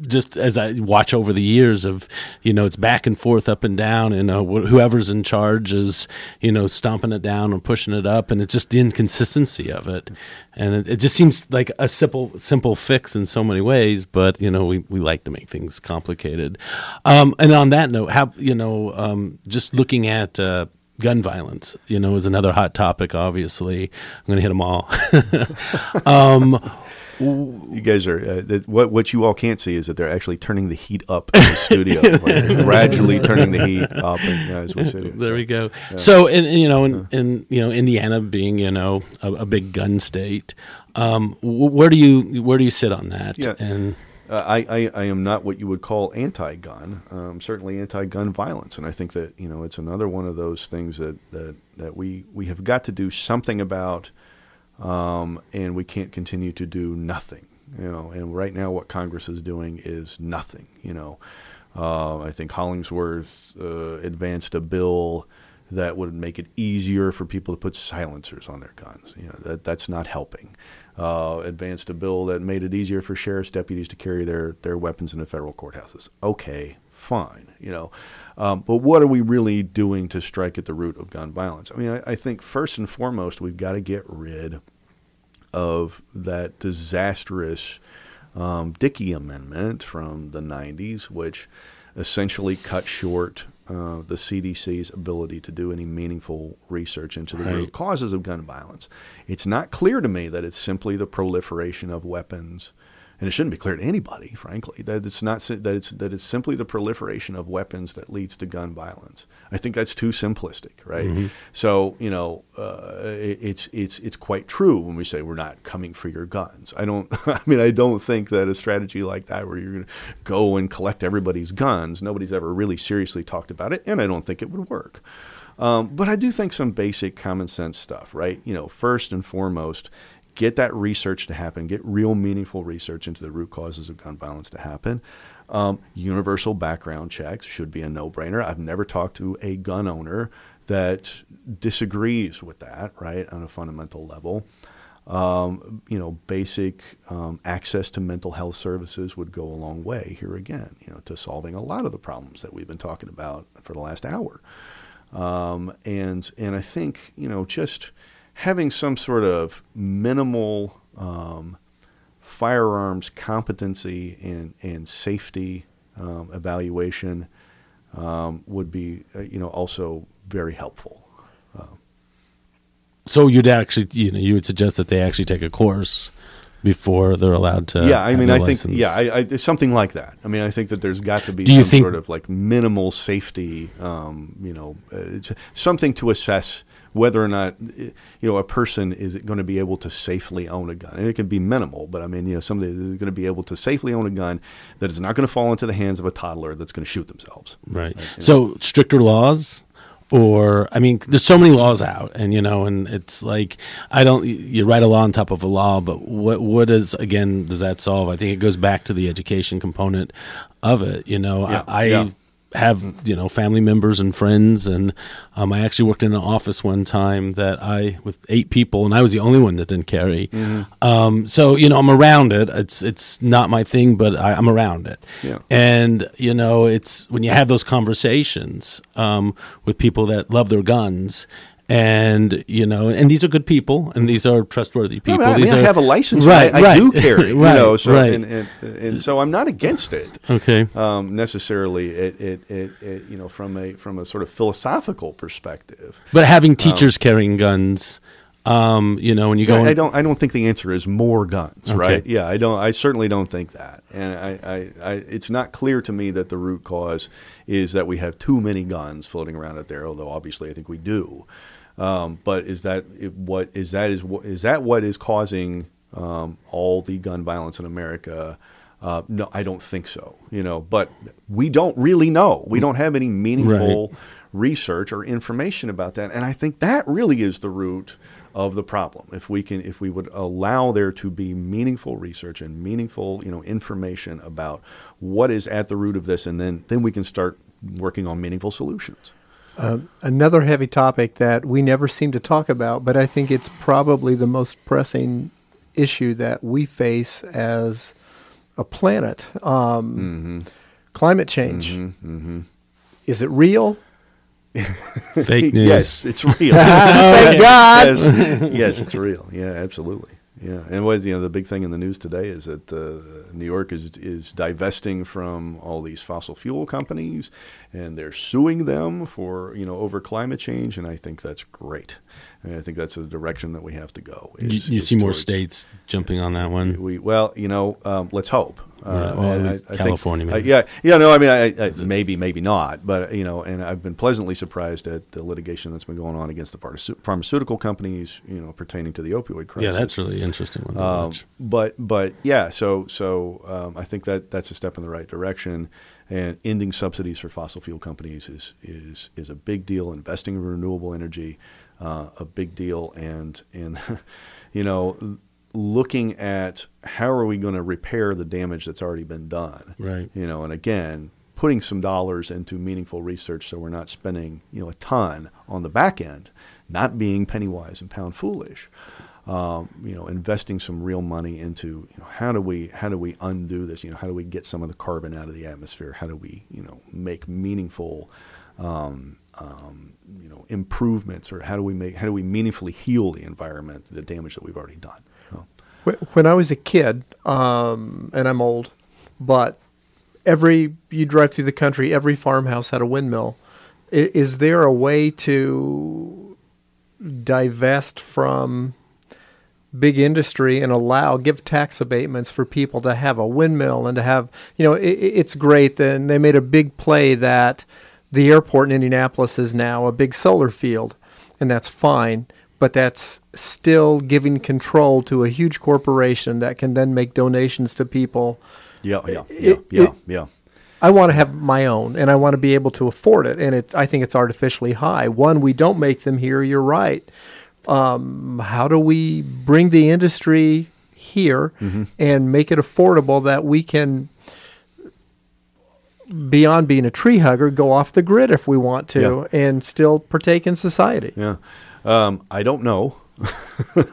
just as I watch over the years of, you know, it's back and forth, up and down, and uh, wh- whoever's in charge is, you know, stomping it down or pushing it up, and it's just the inconsistency of it, and it, it just seems like a simple, simple fix in so many ways, but you know, we, we like to make things complicated. Um, and on that note, how you know, um, just looking at. Uh, gun violence, you know, is another hot topic. Obviously, I'm going to hit them all. um, You guys are uh, that, what what you all can't see is that they're actually turning the heat up in the studio, Like, gradually turning the heat up and, as we're sitting. there so. we go. So, in, you know, in, in you know, Indiana being you know a, a big gun state, um, where do you where do you sit on that? Yeah. And Uh, I, I, I am not what you would call anti-gun. Um, certainly anti-gun violence, and I think that you know it's another one of those things that, that, that we, we have got to do something about, um, and we can't continue to do nothing. You know, and right now what Congress is doing is nothing. You know, uh, I think Hollingsworth uh, advanced a bill that would make it easier for people to put silencers on their guns. You know, that that's not helping. Uh, advanced a bill that made it easier for sheriff's deputies to carry their, their weapons into federal courthouses. Okay, fine, you know, um, but what are we really doing to strike at the root of gun violence? I mean, I, I think first and foremost we've got to get rid of that disastrous um, Dickey Amendment from the 90s, which essentially cut short uh, the CDC's ability to do any meaningful research into the root causes of gun violence. It's not clear to me that it's simply the proliferation of weapons. And it shouldn't be clear to anybody, frankly, that it's not that it's that it's simply the proliferation of weapons that leads to gun violence. I think that's too simplistic, right? So you know, uh, it, it's it's it's quite true when we say we're not coming for your guns. I don't. I mean, I don't think that a strategy like that, where you're going to go and collect everybody's guns, nobody's ever really seriously talked about it, and I don't think it would work. Um, but I do think some basic common sense stuff, right? You know, first and foremost, get that research to happen, get real meaningful research into the root causes of gun violence to happen. Um, universal background checks should be a no brainer. I've never talked to a gun owner that disagrees with that, right, on a fundamental level. Um, you know, basic um, access to mental health services would go a long way here again, you know, to solving a lot of the problems that we've been talking about for the last hour. Um, and and I think you know just having some sort of minimal um, firearms competency and and safety um, evaluation um, would be uh, you know also very helpful. so you'd actually, you know, you would suggest that they actually take a course before they're allowed to. yeah, I mean, I think license. yeah, I, I, it's something like that. I mean, I think that there's got to be Do some think- sort of like minimal safety, um, you know, uh, something to assess whether or not uh, you know a person is going to be able to safely own a gun. And it can be minimal, but I mean, you know, somebody is going to be able to safely own a gun that is not going to fall into the hands of a toddler that's going to shoot themselves. Right. So stricter laws, or I mean, there's so many laws out, and you know, and it's like I don't. You write a law on top of a law, but what what is again does that solve? I think it goes back to the education component of it. You know, Yeah, I. I yeah. Have you know family members and friends and um, I actually worked in an office one time that I with eight people and I was the only one that didn't carry Mm-hmm. um, so you know I'm around it it's it's not my thing but I, I'm around it Yeah. and you know, it's when you have those conversations um, with people that love their guns, and you know, and these are good people, and these are trustworthy No, people. I, mean, these I are, have a license. right? I, I right, do carry, right, you know, so right. and, and, and so I'm not against it. okay, um, necessarily it, it, it, it, you know from a from a sort of philosophical perspective. but having teachers carrying guns, um, you know, when you go, I, I don't I don't think the answer is more guns, Okay. right? Yeah, I don't I certainly don't think that. And I, I, I it's not clear to me that the root cause is that we have too many guns floating around out there, although obviously I think we do. Um, but is that what is that is what is that what is causing um, all the gun violence in America? Uh, no, I don't think so. You know, but we don't really know. We don't have any meaningful research or information about that, and I think that really is the root of the problem. If we can, if we would allow there to be meaningful research and meaningful, you know, information about what is at the root of this, and then then we can start working on meaningful solutions. Uh, another heavy topic that we never seem to talk about, but I think it's probably the most pressing issue that we face as a planet um, Mm-hmm. climate change. Mm-hmm. Is it real? Fake news. yes, it's real. Thank God. yes, yes, it's real. Yeah, absolutely. Yeah, and what you know, the big thing in the news today is that uh, New York is is divesting from all these fossil fuel companies, and they're suing them for you know over climate change, and I think that's great. And I think that's the direction that we have to go. You, is- you is see more states jumping on that one. We well, you know, um, let's hope. Yeah, well, I- I think- California, uh, maybe. yeah, yeah. No, I mean, I, I, maybe, maybe not. But you know, and I've been pleasantly surprised at the litigation that's been going on against the pharmace- pharmaceutical companies, you know, pertaining to the opioid crisis. Yeah, that's really interesting one Um, but but yeah, so so um, I think that that's a step in the right direction. And ending subsidies for fossil fuel companies is is is a big deal. Investing in renewable energy, uh, a big deal. And and you know, looking at how are we going to repair the damage that's already been done. Right. You know, and again, putting some dollars into meaningful research so we're not spending you know a ton on the back end, not being penny wise and pound foolish um, you know, investing some real money into you know, how do we how do we undo this? You know, how do we get some of the carbon out of the atmosphere? How do we you know make meaningful um, um, you know improvements, or how do we make how do we meaningfully heal the environment, the damage that we've already done? When I was a kid, um, and I'm old, but every you drive through the country, every farmhouse had a windmill. I- Is there a way to divest from big industry and allow give tax abatements for people to have a windmill and to have you know it, it's great then they made a big play that the airport in Indianapolis is now a big solar field and that's fine but that's still giving control to a huge corporation that can then make donations to people yeah, yeah, yeah, It- yeah, it- yeah. I want to have my own, and I want to be able to afford it. And it, I think it's artificially high. One, we don't make them here. You're right. Um, how do we bring the industry here and make it affordable that we can, beyond being a tree hugger, go off the grid if we want to, and still partake in society? Yeah. Um, I don't know.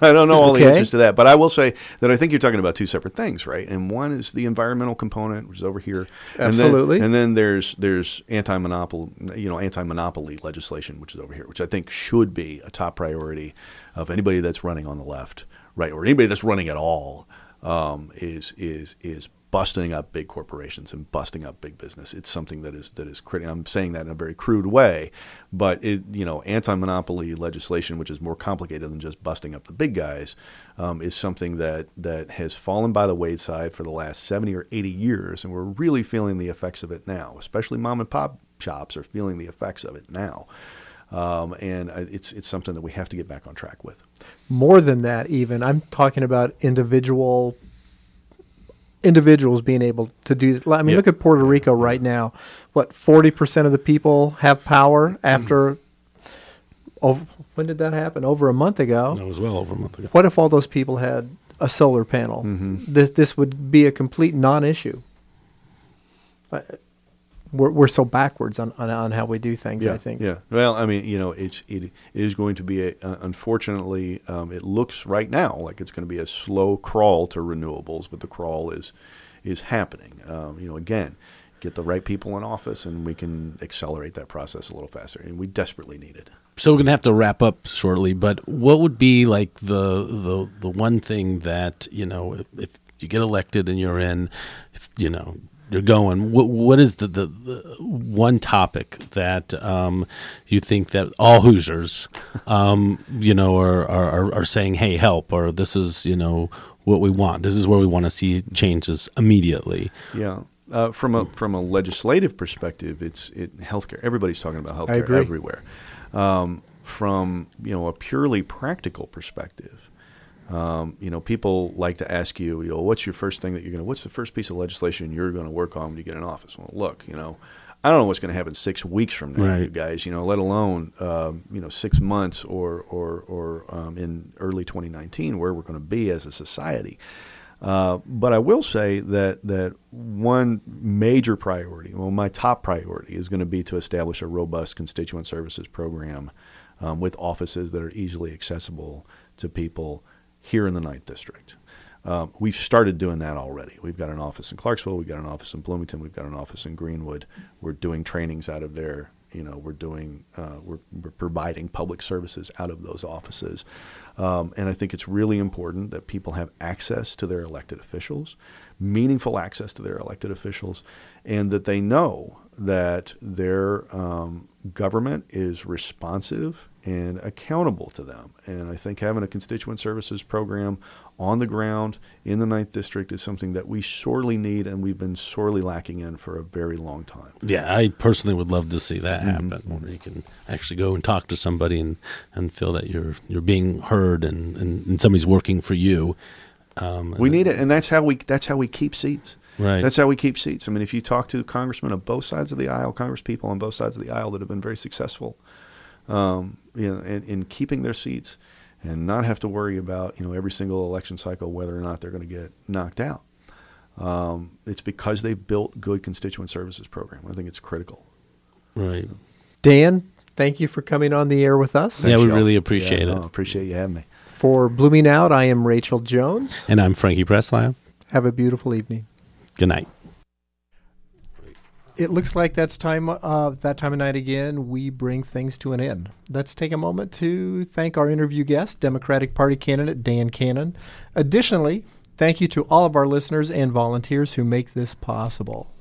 I don't know all the answers to that, but I will say that I think you're talking about two separate things, right? And one is the environmental component, which is over here. Absolutely. And then, and then there's there's anti-monopoly, you know, anti-monopoly legislation, which is over here, which I think should be a top priority of anybody that's running on the left, right, or anybody that's running at all. Um, is is is busting up big corporations and busting up big business. It's something that is that is critical. I'm saying that in a very crude way, but it you know anti-monopoly legislation, which is more complicated than just busting up the big guys, um, is something that that has fallen by the wayside for the last 70 or 80 years, and we're really feeling the effects of it now. Especially mom and pop shops are feeling the effects of it now. Um, and uh, it's it's something that we have to get back on track with. More than that, even I'm talking about individual individuals being able to do. this. I mean, Yeah. look at Puerto Rico right now. What forty percent of the people have power mm-hmm. after? Over, when did that happen? Over a month ago. That was well over a month ago. What if all those people had a solar panel? Mm-hmm. This this would be a complete non-issue. Uh, We're we're so backwards on, on, on how we do things. yeah, I think. Yeah. Well, I mean, you know, it's it, it is going to be a, uh, unfortunately, um, it looks right now like it's going to be a slow crawl to renewables, but the crawl is is happening. Um, you know, again, get the right people in office, and we can accelerate that process a little faster, and we desperately need it. So we're gonna have to wrap up shortly, but what would be like the the the one thing that you know if, if you get elected and you're in, if, you know you're going. What what is the the, the one topic that um, you think that all Hoosiers, um, you know, are, are are saying, hey, help, or this is you know what we want. This is where we want to see changes immediately. Yeah. Uh, from a from a legislative perspective, it's it healthcare. Everybody's talking about healthcare everywhere. Um, from you know a purely practical perspective, um, you know people like to ask you, you know, what's your first thing that you're going to? What's the first piece of legislation you're going to work on when you get in office? Well, look, you know, I don't know what's going to happen six weeks from now, Right. you guys. You know, let alone um, you know six months or or or um, in early 2019 where we're going to be as a society. Uh, but I will say that that one major priority, well, my top priority, is going to be to establish a robust constituent services program um, with offices that are easily accessible to people here in the Ninth District. Um, we've started doing that already. We've got an office in Clarksville. We've got an office in Bloomington. We've got an office in Greenwood. We're doing trainings out of there. You know, we're doing uh, we're, we're providing public services out of those offices, um, and I think it's really important that people have access to their elected officials, meaningful access to their elected officials, and that they know that their um, government is responsive and accountable to them. And I think having a constituent services program on the ground in the Ninth District is something that we sorely need and we've been sorely lacking in for a very long time. Yeah, I personally would love to see that Mm-hmm. happen, where you can actually go and talk to somebody and, and feel that you're you're being heard and, and, and somebody's working for you. Um, We need it, and that's how we that's how we keep seats. Right. That's how we keep seats. I mean, if you talk to congressmen of both sides of the aisle, Congress people on both sides of the aisle that have been very successful, um, you know, in, in keeping their seats and not have to worry about you know every single election cycle whether or not they're going to get knocked out. Um, it's because they've built good constituent services program. I think it's critical. right. Dan, thank you for coming on the air with us. Yeah, we Michelle. really appreciate Yeah, it. no, appreciate you having me. For Blooming Out, I am Rachel Jones. And I'm Frankie Presslaf. Have a beautiful evening. Good night. It looks like that's time. Uh, that time of night again. We bring things to an end. Let's take a moment to thank our interview guest, Democratic Party candidate Dan Canon. Additionally, thank you to all of our listeners and volunteers who make this possible.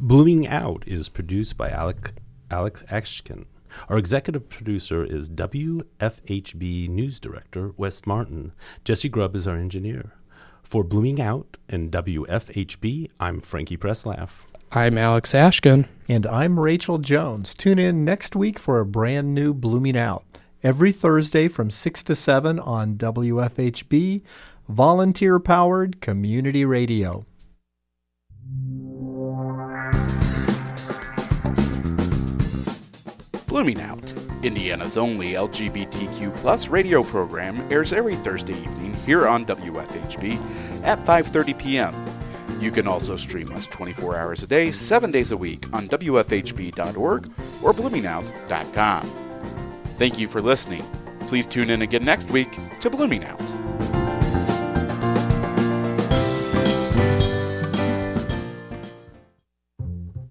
Blooming Out is produced by Alec, Alex Ashkin. Our executive producer is WFHB News Director Wes Martin. Jesse Grubb is our engineer. For Blooming Out and WFHB, I'm Frankie Presslaf. I'm Alex Ashkin. And I'm Rachel Jones. Tune in next week for a brand new Blooming Out. Every Thursday from 6 to 7 on WFHB, volunteer powered community radio. Blooming Out, Indiana's only LGBTQ plus radio program, airs every Thursday evening here on WFHB at 5:30 p.m. You can also stream us 24 hours a day, 7 days a week on WFHB.org or bloomingout.com. Thank you for listening. Please tune in again next week to Blooming Out.